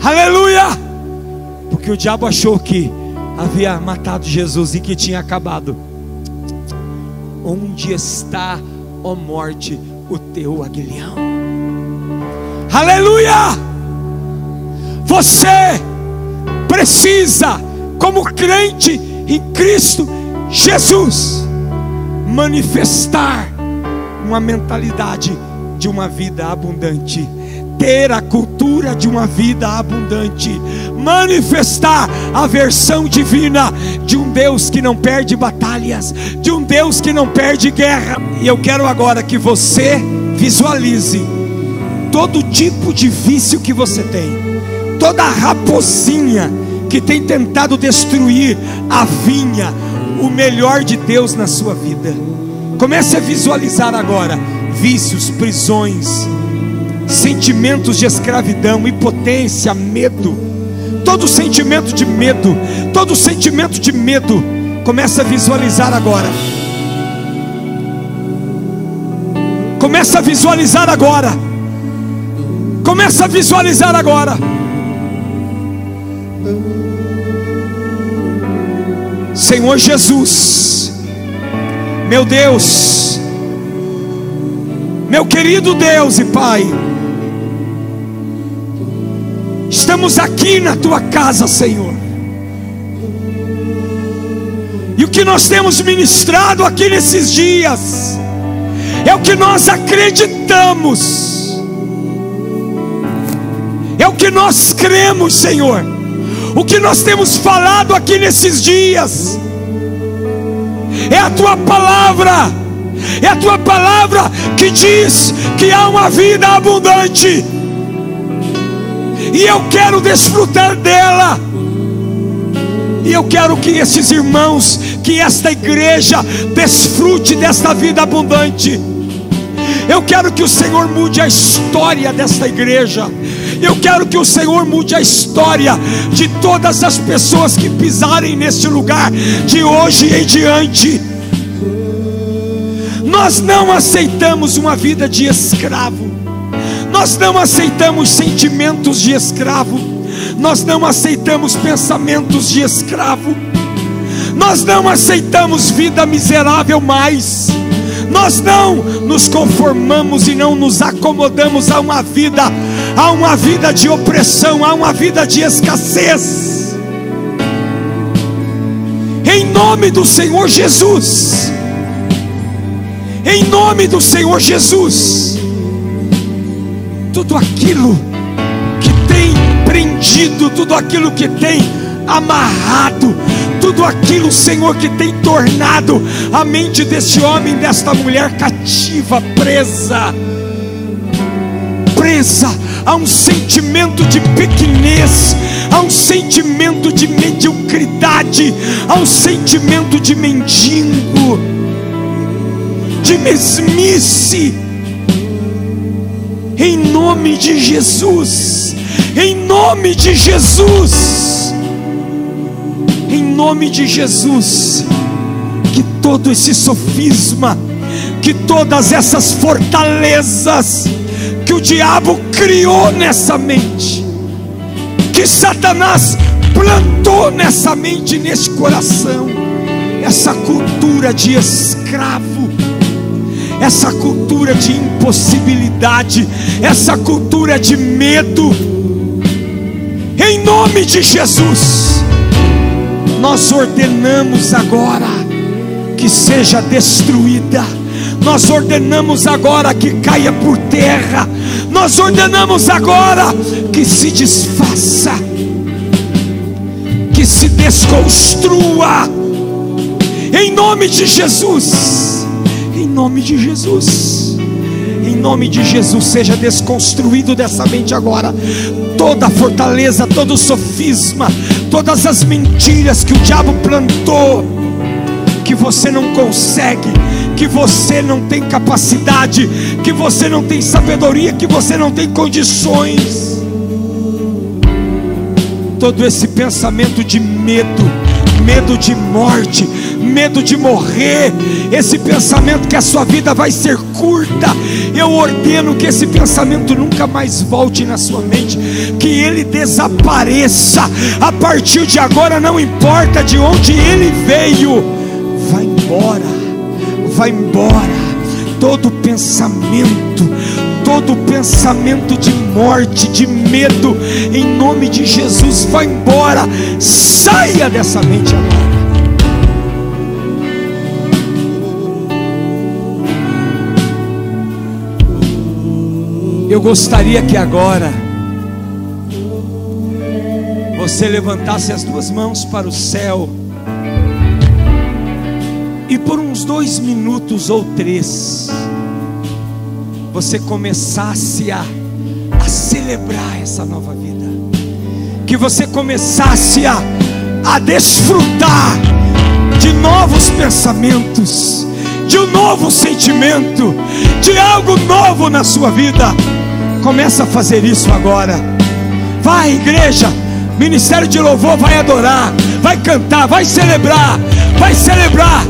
Aleluia! Porque o diabo achou que havia matado Jesus e que tinha acabado. Onde está, ó morte, o teu aguilhão? Aleluia! Você precisa, como crente em Cristo Jesus, manifestar uma mentalidade de uma vida abundante ter a cultura de uma vida abundante, manifestar a versão divina de um Deus que não perde batalhas, de um Deus que não perde guerra. E eu quero agora que você visualize todo tipo de vício que você tem, toda raposinha que tem tentado destruir a vinha, o melhor de Deus na sua vida. Comece a visualizar agora vícios, prisões, sentimentos de escravidão, impotência, medo, todo sentimento de medo, todo sentimento de medo, começa a visualizar agora. Começa a visualizar agora. Começa a visualizar agora. Senhor Jesus, meu Deus, meu querido Deus e Pai, Estamos aqui na tua casa, Senhor. E o que nós temos ministrado aqui nesses dias é o que nós acreditamos, é o que nós cremos, Senhor. O que nós temos falado aqui nesses dias é a tua palavra, é a tua palavra que diz que há uma vida abundante e eu quero desfrutar dela. E eu quero que esses irmãos, que esta igreja desfrute desta vida abundante. Eu quero que o Senhor mude a história desta igreja. Eu quero que o Senhor mude a história de todas as pessoas que pisarem neste lugar de hoje em diante. Nós não aceitamos uma vida de escravo. Nós não aceitamos sentimentos de escravo, nós não aceitamos pensamentos de escravo, nós não aceitamos vida miserável mais. Nós não nos conformamos e não nos acomodamos a uma vida, a uma vida de opressão, a uma vida de escassez. Em nome do Senhor Jesus. Em nome do Senhor Jesus tudo aquilo que tem prendido, tudo aquilo que tem amarrado, tudo aquilo, Senhor, que tem tornado a mente deste homem, desta mulher cativa, presa, presa a um sentimento de pequenez, a um sentimento de mediocridade, a um sentimento de mendigo, de mesmice. Em nome de Jesus, em nome de Jesus, nome de Jesus, que todo esse sofisma, que todas essas fortalezas que o diabo criou nessa mente, que Satanás plantou nessa mente, nesse coração, essa cultura de escravo, essa cultura de impossibilidade, essa cultura de medo, em nome de Jesus, nós ordenamos agora que seja destruída, nós ordenamos agora que caia por terra, nós ordenamos agora que se desfaça, que se desconstrua, em nome de Jesus. Em nome de Jesus. Nome de Jesus, seja desconstruído dessa mente agora toda a fortaleza, todo o sofisma, todas as mentiras que o diabo plantou, que você não consegue, que você não tem capacidade, que você não tem sabedoria, que você não tem condições. Todo esse pensamento de medo, medo de morte, medo de morrer, esse pensamento que a sua vida vai ser curta, eu ordeno que esse pensamento nunca mais volte na sua mente, que ele desapareça. A partir de agora, não importa de onde ele veio, vai embora, vai embora. Todo pensamento, todo pensamento de morte, de medo, em nome de Jesus, vai embora. Saia dessa mente agora. Eu gostaria que agora você levantasse as duas mãos para o céu e por uns dois minutos ou três você começasse a, a celebrar essa nova vida, que você começasse a, a desfrutar de novos pensamentos, de um novo sentimento, de algo novo na sua vida. Começa a fazer isso agora. Vai, igreja, ministério de louvor, vai adorar, vai cantar, vai celebrar, vai celebrar,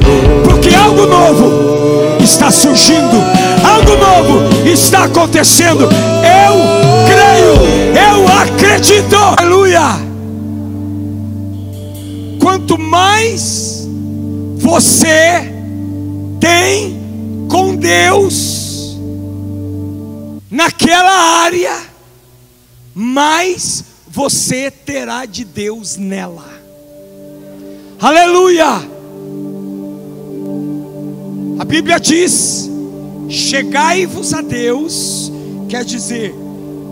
porque algo novo está surgindo, algo novo está acontecendo. Eu creio, eu acredito. Aleluia. Quanto mais você tem com Deus, naquela área, mais você terá de Deus nela. Aleluia! A Bíblia diz: chegai-vos a Deus, quer dizer,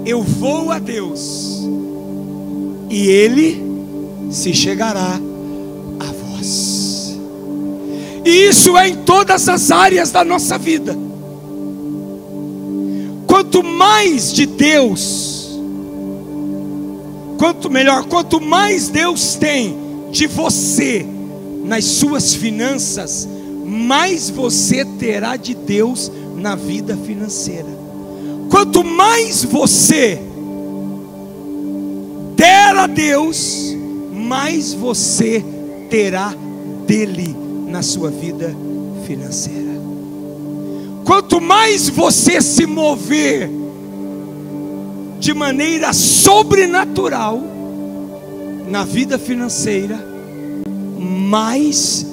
eu vou a Deus, e Ele se chegará a vós. E isso é em todas as áreas da nossa vida quanto mais de Deus, quanto melhor, quanto mais Deus tem de você nas suas finanças, mais você terá de Deus na vida financeira. Quanto mais você der a Deus, mais você terá dele na sua vida financeira. Quanto mais você se mover de maneira sobrenatural na vida financeira, mais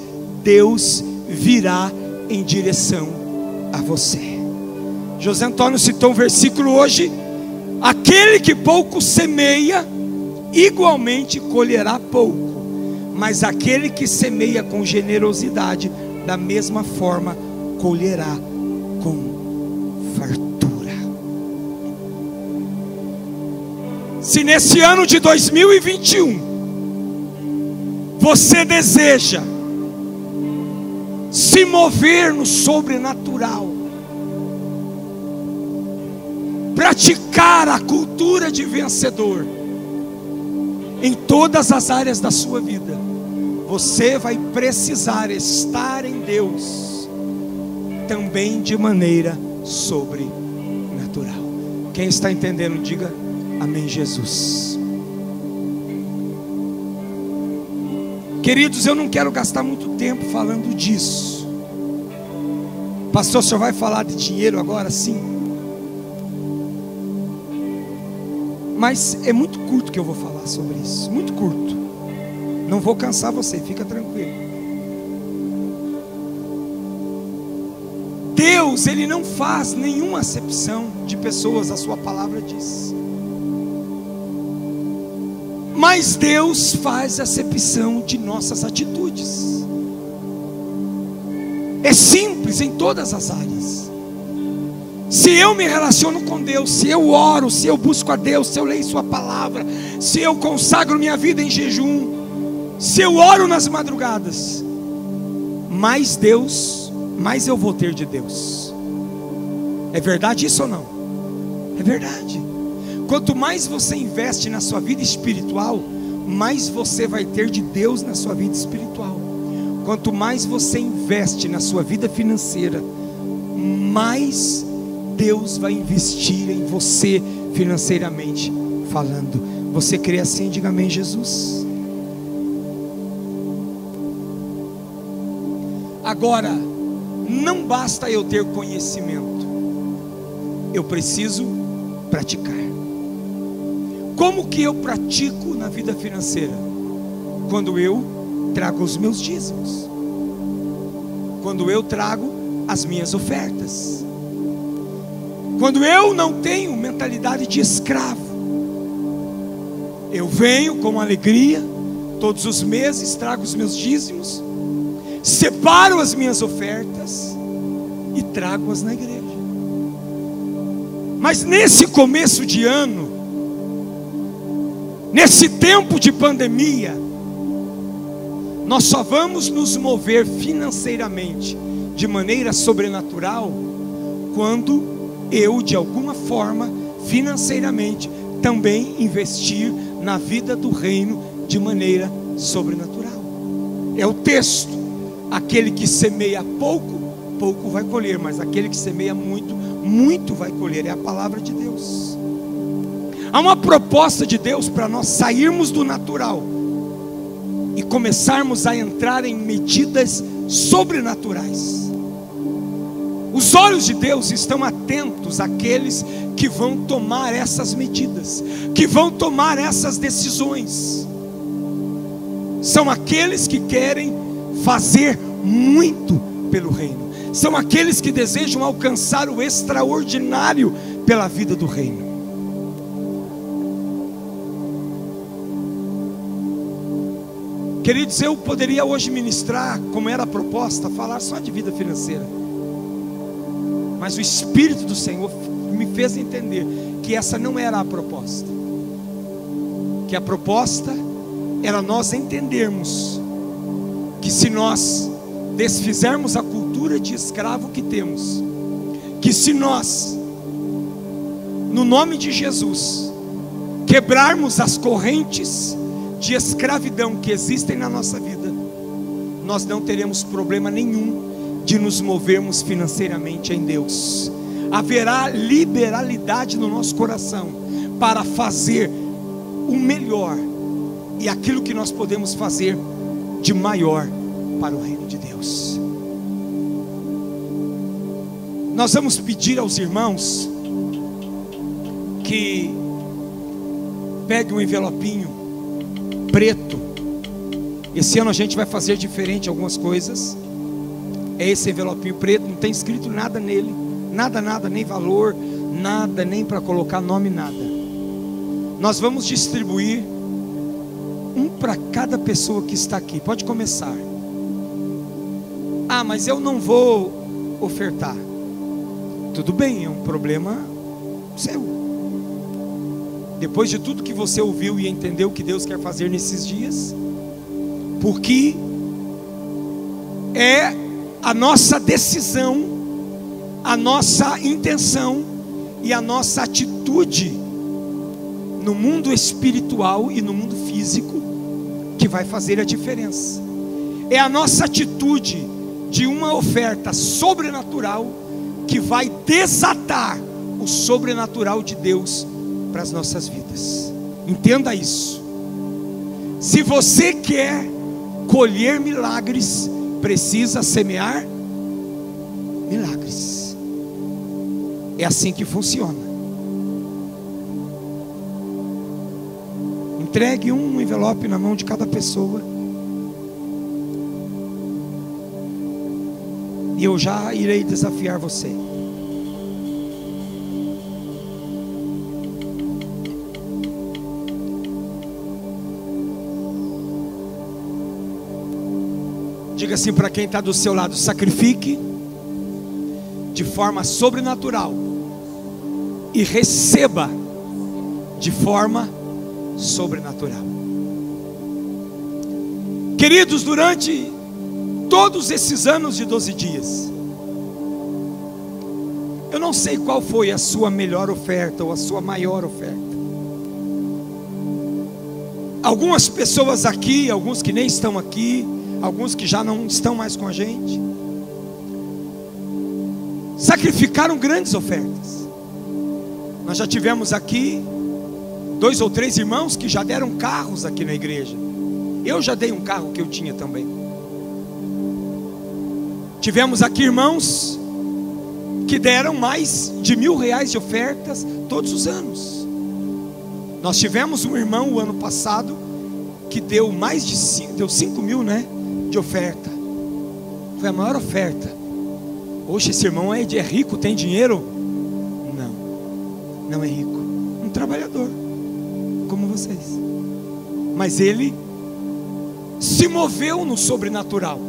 Deus virá em direção a você. José Antônio citou um versículo hoje: aquele que pouco semeia, igualmente colherá pouco, mas aquele que semeia com generosidade, da mesma forma colherá com fartura. Se nesse ano de 2021 você deseja se mover no sobrenatural, praticar a cultura de vencedor em todas as áreas da sua vida, você vai precisar estar em Deus também de maneira sobrenatural. Quem está entendendo, diga amém, Jesus. Queridos, eu não quero gastar muito tempo falando disso. Pastor, o senhor vai falar de dinheiro agora? Sim. Mas é muito curto que eu vou falar sobre isso. Muito curto. Não vou cansar você, fica tranquilo. Deus, Ele não faz nenhuma acepção de pessoas, a Sua palavra diz. Mas Deus faz acepção de nossas atitudes. É simples em todas as áreas. Se eu me relaciono com Deus, se eu oro, se eu busco a Deus, se eu leio Sua palavra, se eu consagro minha vida em jejum, se eu oro nas madrugadas, mais Deus mais eu vou ter de Deus. É verdade isso ou não? É verdade. Quanto mais você investe na sua vida espiritual, mais você vai ter de Deus na sua vida espiritual. Quanto mais você investe na sua vida financeira, mais Deus vai investir em você financeiramente falando. Você crê assim? Diga amém, Jesus. Agora, não basta eu ter conhecimento, eu preciso praticar. Como que eu pratico na vida financeira? Quando eu trago os meus dízimos, quando eu trago as minhas ofertas. Quando eu não tenho mentalidade de escravo, eu venho com alegria, todos os meses trago os meus dízimos, separo as minhas ofertas e trago-as na igreja. Mas nesse começo de ano, nesse tempo de pandemia, nós só vamos nos mover financeiramente de maneira sobrenatural quando eu, de alguma forma, financeiramente, também investir na vida do reino de maneira sobrenatural. É o texto: aquele que semeia pouco, pouco vai colher, mas aquele que semeia muito, muito vai colher. É a palavra de Deus. Há uma proposta de Deus para nós sairmos do natural e começarmos a entrar em medidas sobrenaturais. Os olhos de Deus estão atentos àqueles que vão tomar essas medidas, que vão tomar essas decisões. São aqueles que querem fazer muito pelo reino, são aqueles que desejam alcançar o extraordinário pela vida do reino. Queridos, eu poderia hoje ministrar, como era a proposta, falar só de vida financeira. Mas o Espírito do Senhor me fez entender que essa não era a proposta. Que a proposta era nós entendermos que se nós desfizermos a cultura de escravo que temos, que se nós, no nome de Jesus, quebrarmos as correntes de escravidão que existem na nossa vida, nós não teremos problema nenhum de nos movermos financeiramente em Deus. Haverá liberalidade no nosso coração para fazer o melhor e aquilo que nós podemos fazer de maior para o reino de Deus. Nós vamos pedir aos irmãos que pegue um envelopinho preto. Esse ano a gente vai fazer diferente algumas coisas é esse envelopinho preto, não tem escrito nada nele, nada, nada, nem valor, nada, nem para colocar nome, nada. Nós vamos distribuir um para cada pessoa que está aqui. Pode começar. Ah, mas eu não vou ofertar. Tudo bem, é um problema seu. Depois de tudo que você ouviu e entendeu que Deus quer fazer nesses dias, porque é a nossa decisão, a nossa intenção e a nossa atitude no mundo espiritual e no mundo físico que vai fazer a diferença. É a nossa atitude de uma oferta sobrenatural que vai desatar o sobrenatural de Deus para as nossas vidas. Entenda isso. Se você quer colher milagres, precisa semear milagres. É assim que funciona. Entregue um envelope na mão de cada pessoa. E eu já irei desafiar você. Diga assim para quem está do seu lado: sacrifique de forma sobrenatural e receba de forma sobrenatural. Queridos, durante todos esses anos de 12 dias, eu não sei qual foi a sua melhor oferta ou a sua maior oferta. Algumas pessoas aqui, alguns que nem estão aqui, alguns que já não estão mais com a gente, sacrificaram grandes ofertas. Nós já tivemos aqui dois ou três irmãos que já deram carros aqui na igreja. Eu já dei um carro que eu tinha também. Tivemos aqui irmãos que deram mais de mil reais de ofertas todos os anos. Nós tivemos um irmão o ano passado que deu mais de cinco, deu cinco mil, né? De oferta. Foi a maior oferta. Oxe, esse irmão é, é rico, tem dinheiro? Não, não é rico. Um trabalhador, como vocês. Mas ele se moveu no sobrenatural.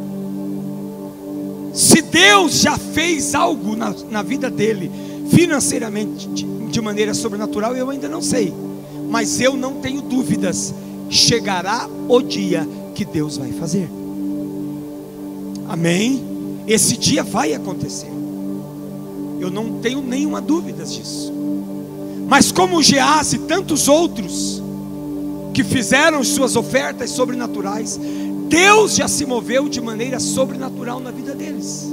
Se Deus já fez algo na, na vida dele, financeiramente, de, de maneira sobrenatural, eu ainda não sei. Mas eu não tenho dúvidas. Chegará o dia que Deus vai fazer. Amém? Esse dia vai acontecer. Eu não tenho nenhuma dúvida disso. Mas como Geás e tantos outros que fizeram suas ofertas sobrenaturais, Deus já se moveu de maneira sobrenatural na vida deles.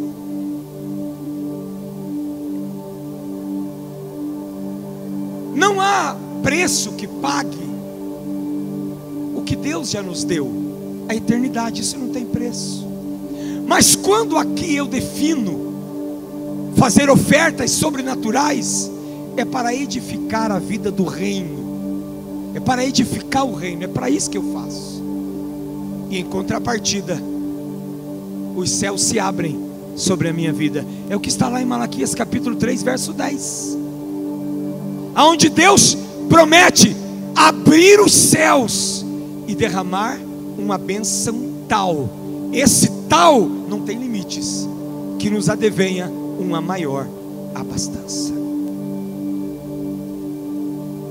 Não há preço que pague o que Deus já nos deu, a eternidade, isso não tem preço. Mas quando aqui eu defino fazer ofertas sobrenaturais, é para edificar a vida do reino, é para edificar o reino, é para isso que eu faço. E em contrapartida, os céus se abrem sobre a minha vida. É o que está lá em Malaquias capítulo 3, verso 10. Aonde Deus promete abrir os céus e derramar uma benção tal. Esse tal não tem limites, que nos adevenha uma maior abastança.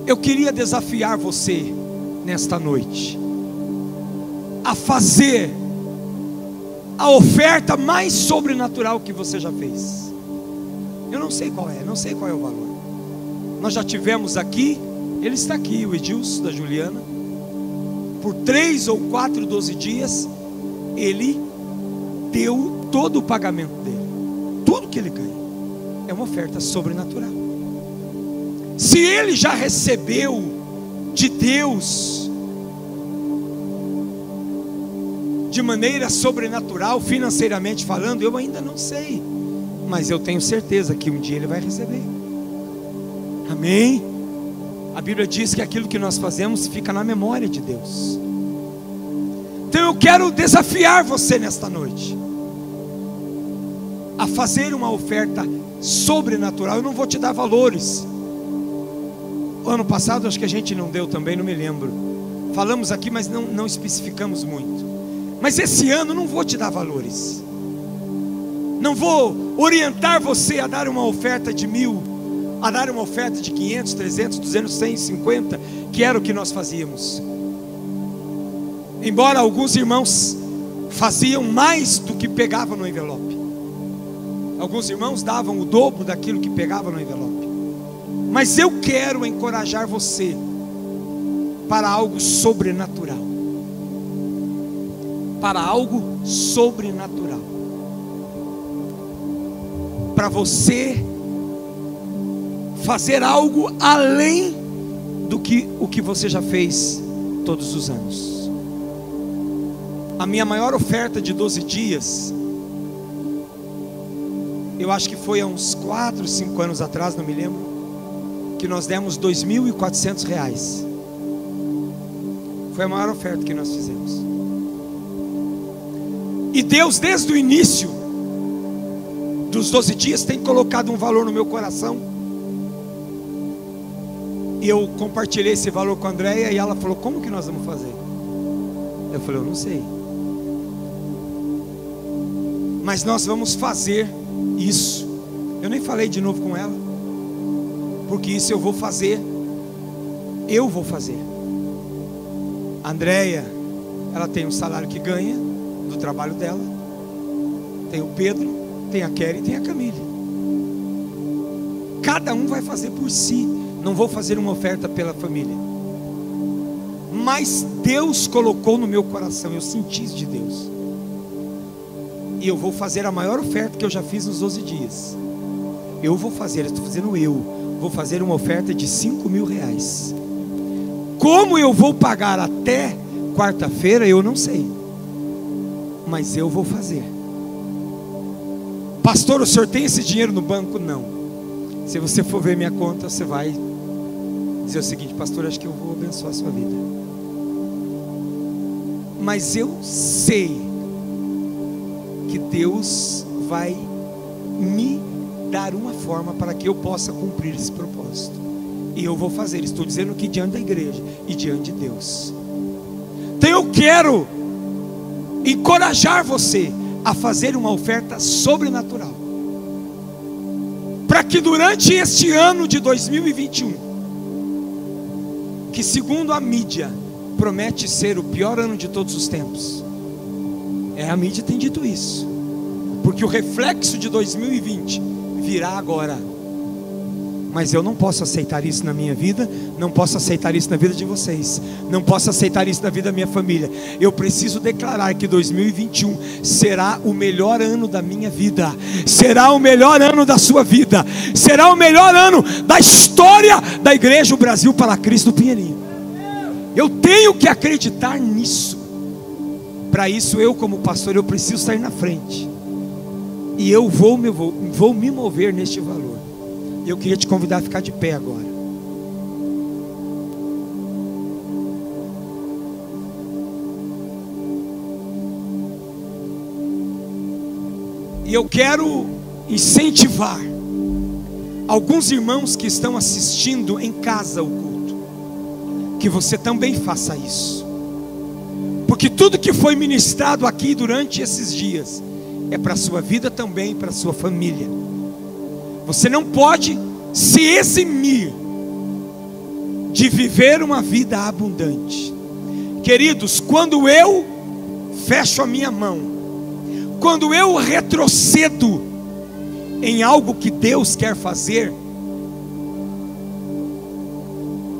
Eu queria desafiar você nesta noite a fazer a oferta mais sobrenatural que você já fez. Eu não sei qual é, não sei qual é o valor. Nós já tivemos aqui, ele está aqui, o Edilson da Juliana, por três ou quatro, doze dias, ele deu todo o pagamento dele, tudo que ele ganha, é uma oferta sobrenatural. Se ele já recebeu de Deus de maneira sobrenatural, financeiramente falando, eu ainda não sei, mas eu tenho certeza que um dia ele vai receber. Amém? A Bíblia diz que aquilo que nós fazemos fica na memória de Deus. Então eu quero desafiar você nesta noite a fazer uma oferta sobrenatural. Eu não vou te dar valores. Ano passado acho que a gente não deu também, não me lembro. Falamos aqui, mas não, não especificamos muito. Mas esse ano não vou te dar valores. Não vou orientar você a dar uma oferta de mil, a dar uma oferta de 500, 300, 200, 150, que era o que nós fazíamos. Embora alguns irmãos faziam mais do que pegavam no envelope. Alguns irmãos davam o dobro daquilo que pegava no envelope. Mas eu quero encorajar você para algo sobrenatural para algo sobrenatural. Para você fazer algo além do que o que você já fez todos os anos. A minha maior oferta de 12 dias, eu acho que foi há uns 4, 5 anos atrás, não me lembro, que nós demos 2.400 reais. Foi a maior oferta que nós fizemos. E Deus, desde o início dos 12 dias, tem colocado um valor no meu coração. E eu compartilhei esse valor com a Andréia e ela falou: Como que nós vamos fazer? Eu falei: Eu não sei. Mas nós vamos fazer isso. Eu nem falei de novo com ela, porque isso eu vou fazer. Eu vou fazer. A Andréia, ela tem um salário que ganha do trabalho dela. Tem o Pedro, tem a Kelly, tem a Camille. Cada um vai fazer por si. Não vou fazer uma oferta pela família. Mas Deus colocou no meu coração, eu senti isso de Deus. Eu vou fazer a maior oferta que eu já fiz nos 12 dias. Eu vou fazer, estou fazendo eu. Vou fazer uma oferta de 5 mil reais. Como eu vou pagar até quarta-feira, eu não sei mas eu vou fazer. Pastor, o senhor tem esse dinheiro no banco? Não. Se você for ver minha conta, você vai dizer o seguinte: Pastor, acho que eu vou abençoar a sua vida. Mas eu sei que Deus vai me dar uma forma para que eu possa cumprir esse propósito. E eu vou fazer, estou dizendo que diante da igreja e diante de Deus. Então eu quero encorajar você a fazer uma oferta sobrenatural. Para que durante este ano de 2021, que segundo a mídia promete ser o pior ano de todos os tempos. É a mídia tem dito isso. Porque o reflexo de 2020 virá agora mas eu não posso aceitar isso na minha vida, não posso aceitar isso na vida de vocês, não posso aceitar isso na vida da minha família. Eu preciso declarar que 2021 será o melhor ano da minha vida, será o melhor ano da sua vida, será o melhor ano da história da Igreja o Brasil para Cristo Pinheirinho. Eu tenho que acreditar nisso. Para isso, eu, como pastor, eu preciso sair na frente. E eu vou me, vou, vou me mover neste valor. E eu queria te convidar a ficar de pé agora. E eu quero incentivar alguns irmãos que estão assistindo em casa o culto, que você também faça isso, porque tudo que foi ministrado aqui durante esses dias é para a sua vida também, para a sua família. Você não pode se eximir de viver uma vida abundante. Queridos, quando eu fecho a minha mão, quando eu retrocedo em algo que Deus quer fazer,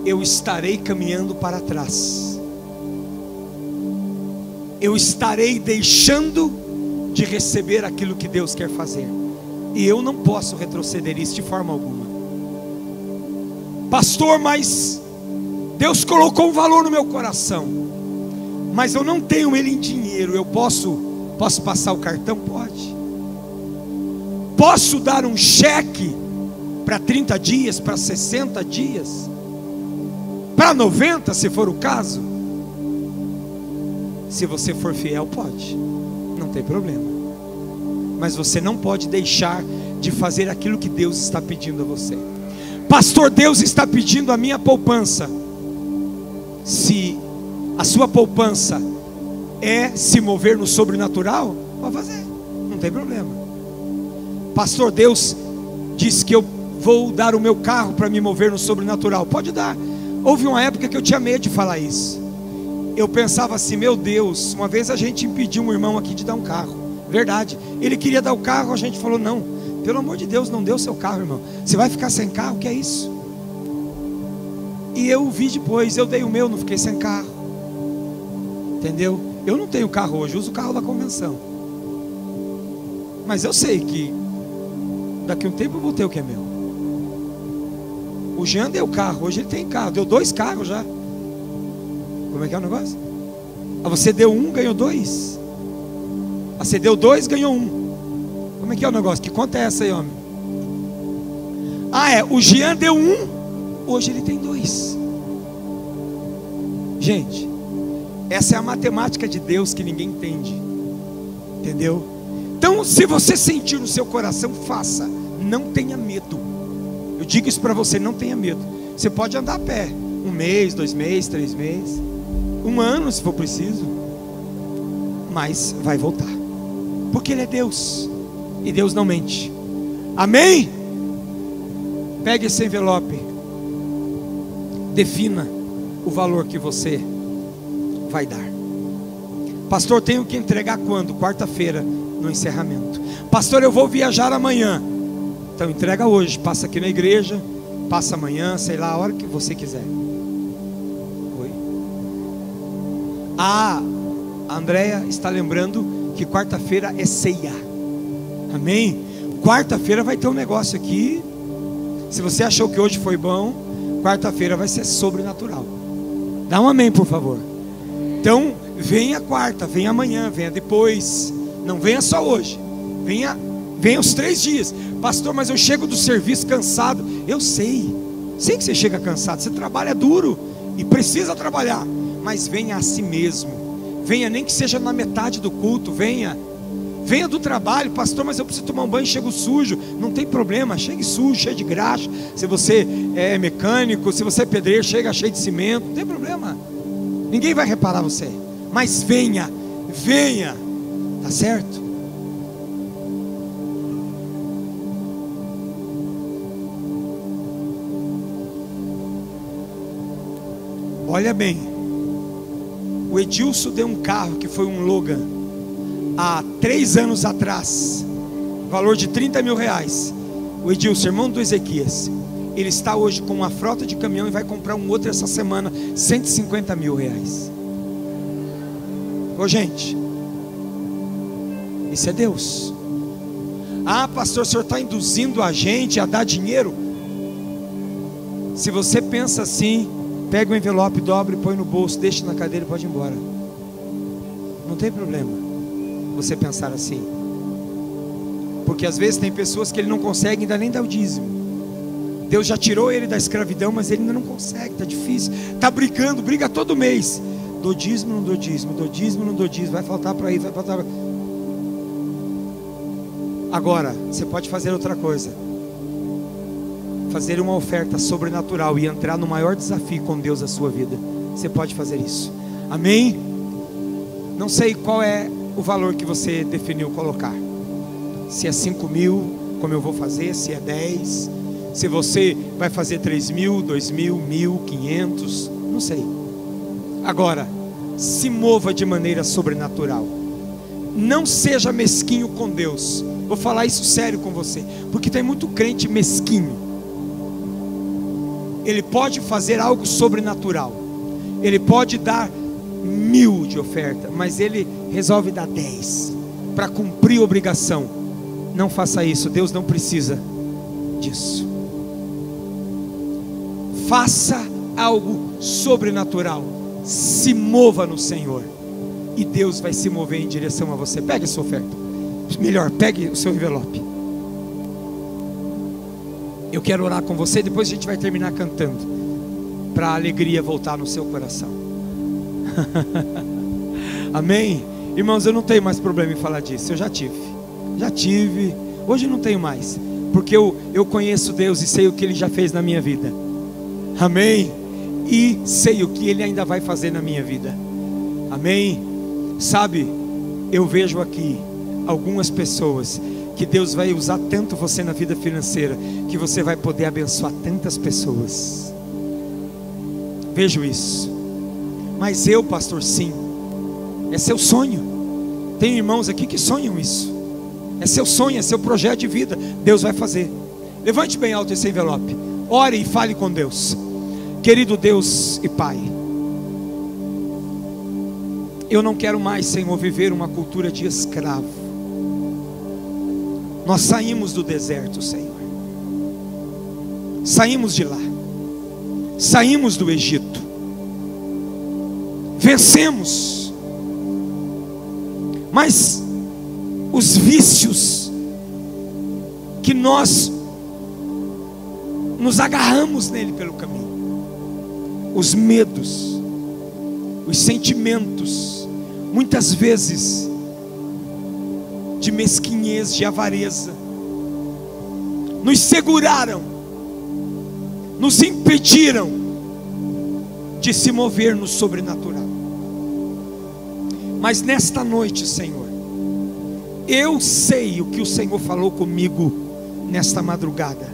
eu estarei caminhando para trás. Eu estarei deixando de receber aquilo que Deus quer fazer. E eu não posso retroceder isso de forma alguma. Pastor, mas Deus colocou um valor no meu coração. Mas eu não tenho ele em dinheiro. Eu posso posso passar o cartão? Pode. Posso dar um cheque para 30 dias, para 60 dias? Para 90, se for o caso? Se você for fiel, pode. Não tem problema mas você não pode deixar de fazer aquilo que Deus está pedindo a você. Pastor, Deus está pedindo a minha poupança. Se a sua poupança é se mover no sobrenatural, pode fazer, não tem problema. Pastor, Deus disse que eu vou dar o meu carro para me mover no sobrenatural, pode dar. Houve uma época que eu tinha medo de falar isso. Eu pensava assim, meu Deus, uma vez a gente impediu um irmão aqui de dar um carro. Verdade. Ele queria dar o carro, a gente falou: não, pelo amor de Deus, não dê o seu carro, irmão. Você vai ficar sem carro? Que é isso? E eu vi depois, eu dei o meu, não fiquei sem carro. Entendeu? Eu não tenho carro hoje, uso o carro da convenção. Mas eu sei que daqui a um tempo eu vou ter o que é meu. O Jean deu carro, hoje ele tem carro, deu dois carros já. Como é que é o negócio? Ah, você deu um, ganhou dois. Acendeu dois, ganhou um. Como é que é o negócio? Que conta é essa aí, homem? Ah, é. O Jean deu um, hoje ele tem dois. Gente, essa é a matemática de Deus que ninguém entende. Entendeu? Então, se você sentir no seu coração, faça. Não tenha medo. Eu digo isso para você, não tenha medo. Você pode andar a pé. Um mês, dois meses, três meses. Um ano, se for preciso. Mas vai voltar. Porque Ele é Deus. E Deus não mente. Amém? Pegue esse envelope. Defina o valor que você vai dar. Pastor, tenho que entregar quando? Quarta-feira, no encerramento. Pastor, eu vou viajar amanhã. Então entrega hoje, passa aqui na igreja, passa amanhã, sei lá, a hora que você quiser. Ah, a Andrea está lembrando que quarta-feira é ceia. Amém? Quarta-feira vai ter um negócio aqui. Se você achou que hoje foi bom, quarta-feira vai ser sobrenatural. Dá um amém, por favor. Então, venha quarta, venha amanhã, venha depois. Não venha só hoje. Venha, venha os três dias. Pastor, mas eu chego do serviço cansado. Eu sei. Sei que você chega cansado. Você trabalha duro e precisa trabalhar. Mas venha a si mesmo Venha, nem que seja na metade do culto, venha. Venha do trabalho, pastor, mas eu preciso tomar um banho, chego sujo. Não tem problema, chegue sujo, cheio de graxa. Se você é mecânico, se você é pedreiro, chega cheio de cimento, não tem problema. Ninguém vai reparar você. Mas venha, venha. Tá certo? Olha bem, o Edilson deu um carro que foi um Logan há três anos atrás, valor de 30 mil reais. O Edilson, irmão do Ezequias, ele está hoje com uma frota de caminhão e vai comprar um outro essa semana, 150 mil reais. Ô gente, isso é Deus. Ah, pastor, o senhor está induzindo a gente a dar dinheiro? Se você pensa assim, Pega o envelope, dobra põe no bolso, deixa na cadeira e pode ir embora. Não tem problema você pensar assim. Porque às vezes tem pessoas que ele não consegue ainda nem dar o dízimo. Deus já tirou ele da escravidão, mas ele ainda não consegue, está difícil. Está brigando, briga todo mês. Do dízimo, não do dízimo, do dízimo, não do dízimo. Vai faltar para ir, vai faltar. Agora, você pode fazer outra coisa fazer uma oferta sobrenatural e entrar no maior desafio com Deus da sua vida. Você pode fazer isso. Amém? Não sei qual é o valor que você definiu colocar. Se é 5 mil, como eu vou fazer, se é 10, se você vai fazer 3 mil, 2 mil, mil, 500, não sei. Agora, se mova de maneira sobrenatural. Não seja mesquinho com Deus. Vou falar isso sério com você, porque tem muito crente mesquinho ele pode fazer algo sobrenatural. Ele pode dar mil de oferta, mas ele resolve dar dez para cumprir a obrigação. Não faça isso, Deus não precisa disso. Faça algo sobrenatural. Se mova no Senhor. E Deus vai se mover em direção a você. Pegue a sua oferta. Melhor, pegue o seu envelope. Eu quero orar com você, depois a gente vai terminar cantando, para a alegria voltar no seu coração. [LAUGHS] Amém? Irmãos, eu não tenho mais problema em falar disso, eu já tive, já tive, hoje não tenho mais, porque eu, eu conheço Deus e sei o que Ele já fez na minha vida. Amém? E sei o que Ele ainda vai fazer na minha vida. Amém? Sabe, eu vejo aqui algumas pessoas que Deus vai usar tanto você na vida financeira, que você vai poder abençoar tantas pessoas. Vejo isso. Mas eu, pastor, sim. É seu sonho. Tem irmãos aqui que sonham isso. É seu sonho, é seu projeto de vida. Deus vai fazer. Levante bem alto esse envelope. Ore e fale com Deus. Querido Deus e Pai. Eu não quero mais, Senhor, viver uma cultura de escravo. Nós saímos do deserto, Senhor. Saímos de lá. Saímos do Egito. Vencemos. Mas os vícios que nós nos agarramos nele pelo caminho, os medos, os sentimentos, muitas vezes de mesquinhez, de avareza, nos seguraram, nos impediram de se mover no sobrenatural. Mas nesta noite, Senhor, eu sei o que o Senhor falou comigo nesta madrugada.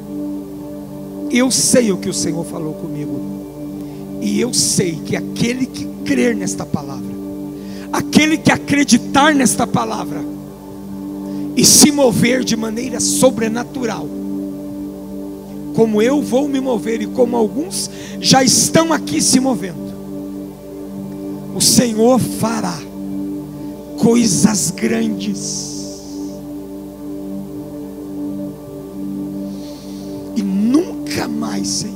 Eu sei o que o Senhor falou comigo. E eu sei que aquele que crer nesta palavra, aquele que acreditar nesta palavra, e se mover de maneira sobrenatural. Como eu vou me mover e como alguns já estão aqui se movendo. O Senhor fará coisas grandes. E nunca mais, Senhor,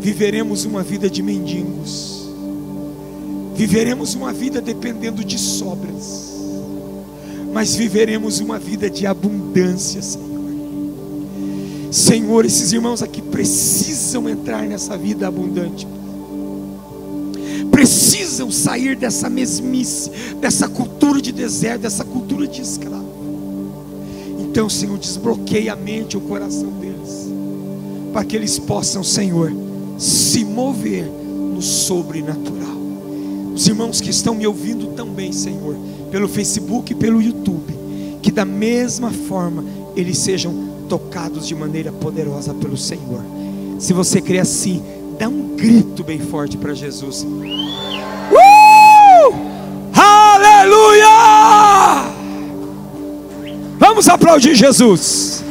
viveremos uma vida de mendigos. Viveremos uma vida dependendo de sobras mas viveremos uma vida de abundância, Senhor. Senhor, esses irmãos aqui precisam entrar nessa vida abundante. precisam sair dessa mesmice, dessa cultura de deserto, dessa cultura de escravo. Então, Senhor, desbloqueia a mente e o coração deles, para que eles possam, Senhor, se mover no sobrenatural. Os irmãos que estão me ouvindo também, Senhor, pelo Facebook e pelo YouTube, que da mesma forma eles sejam tocados de maneira poderosa pelo Senhor. Se você crê assim, dá um grito bem forte para Jesus. Uh! Aleluia! Vamos aplaudir Jesus.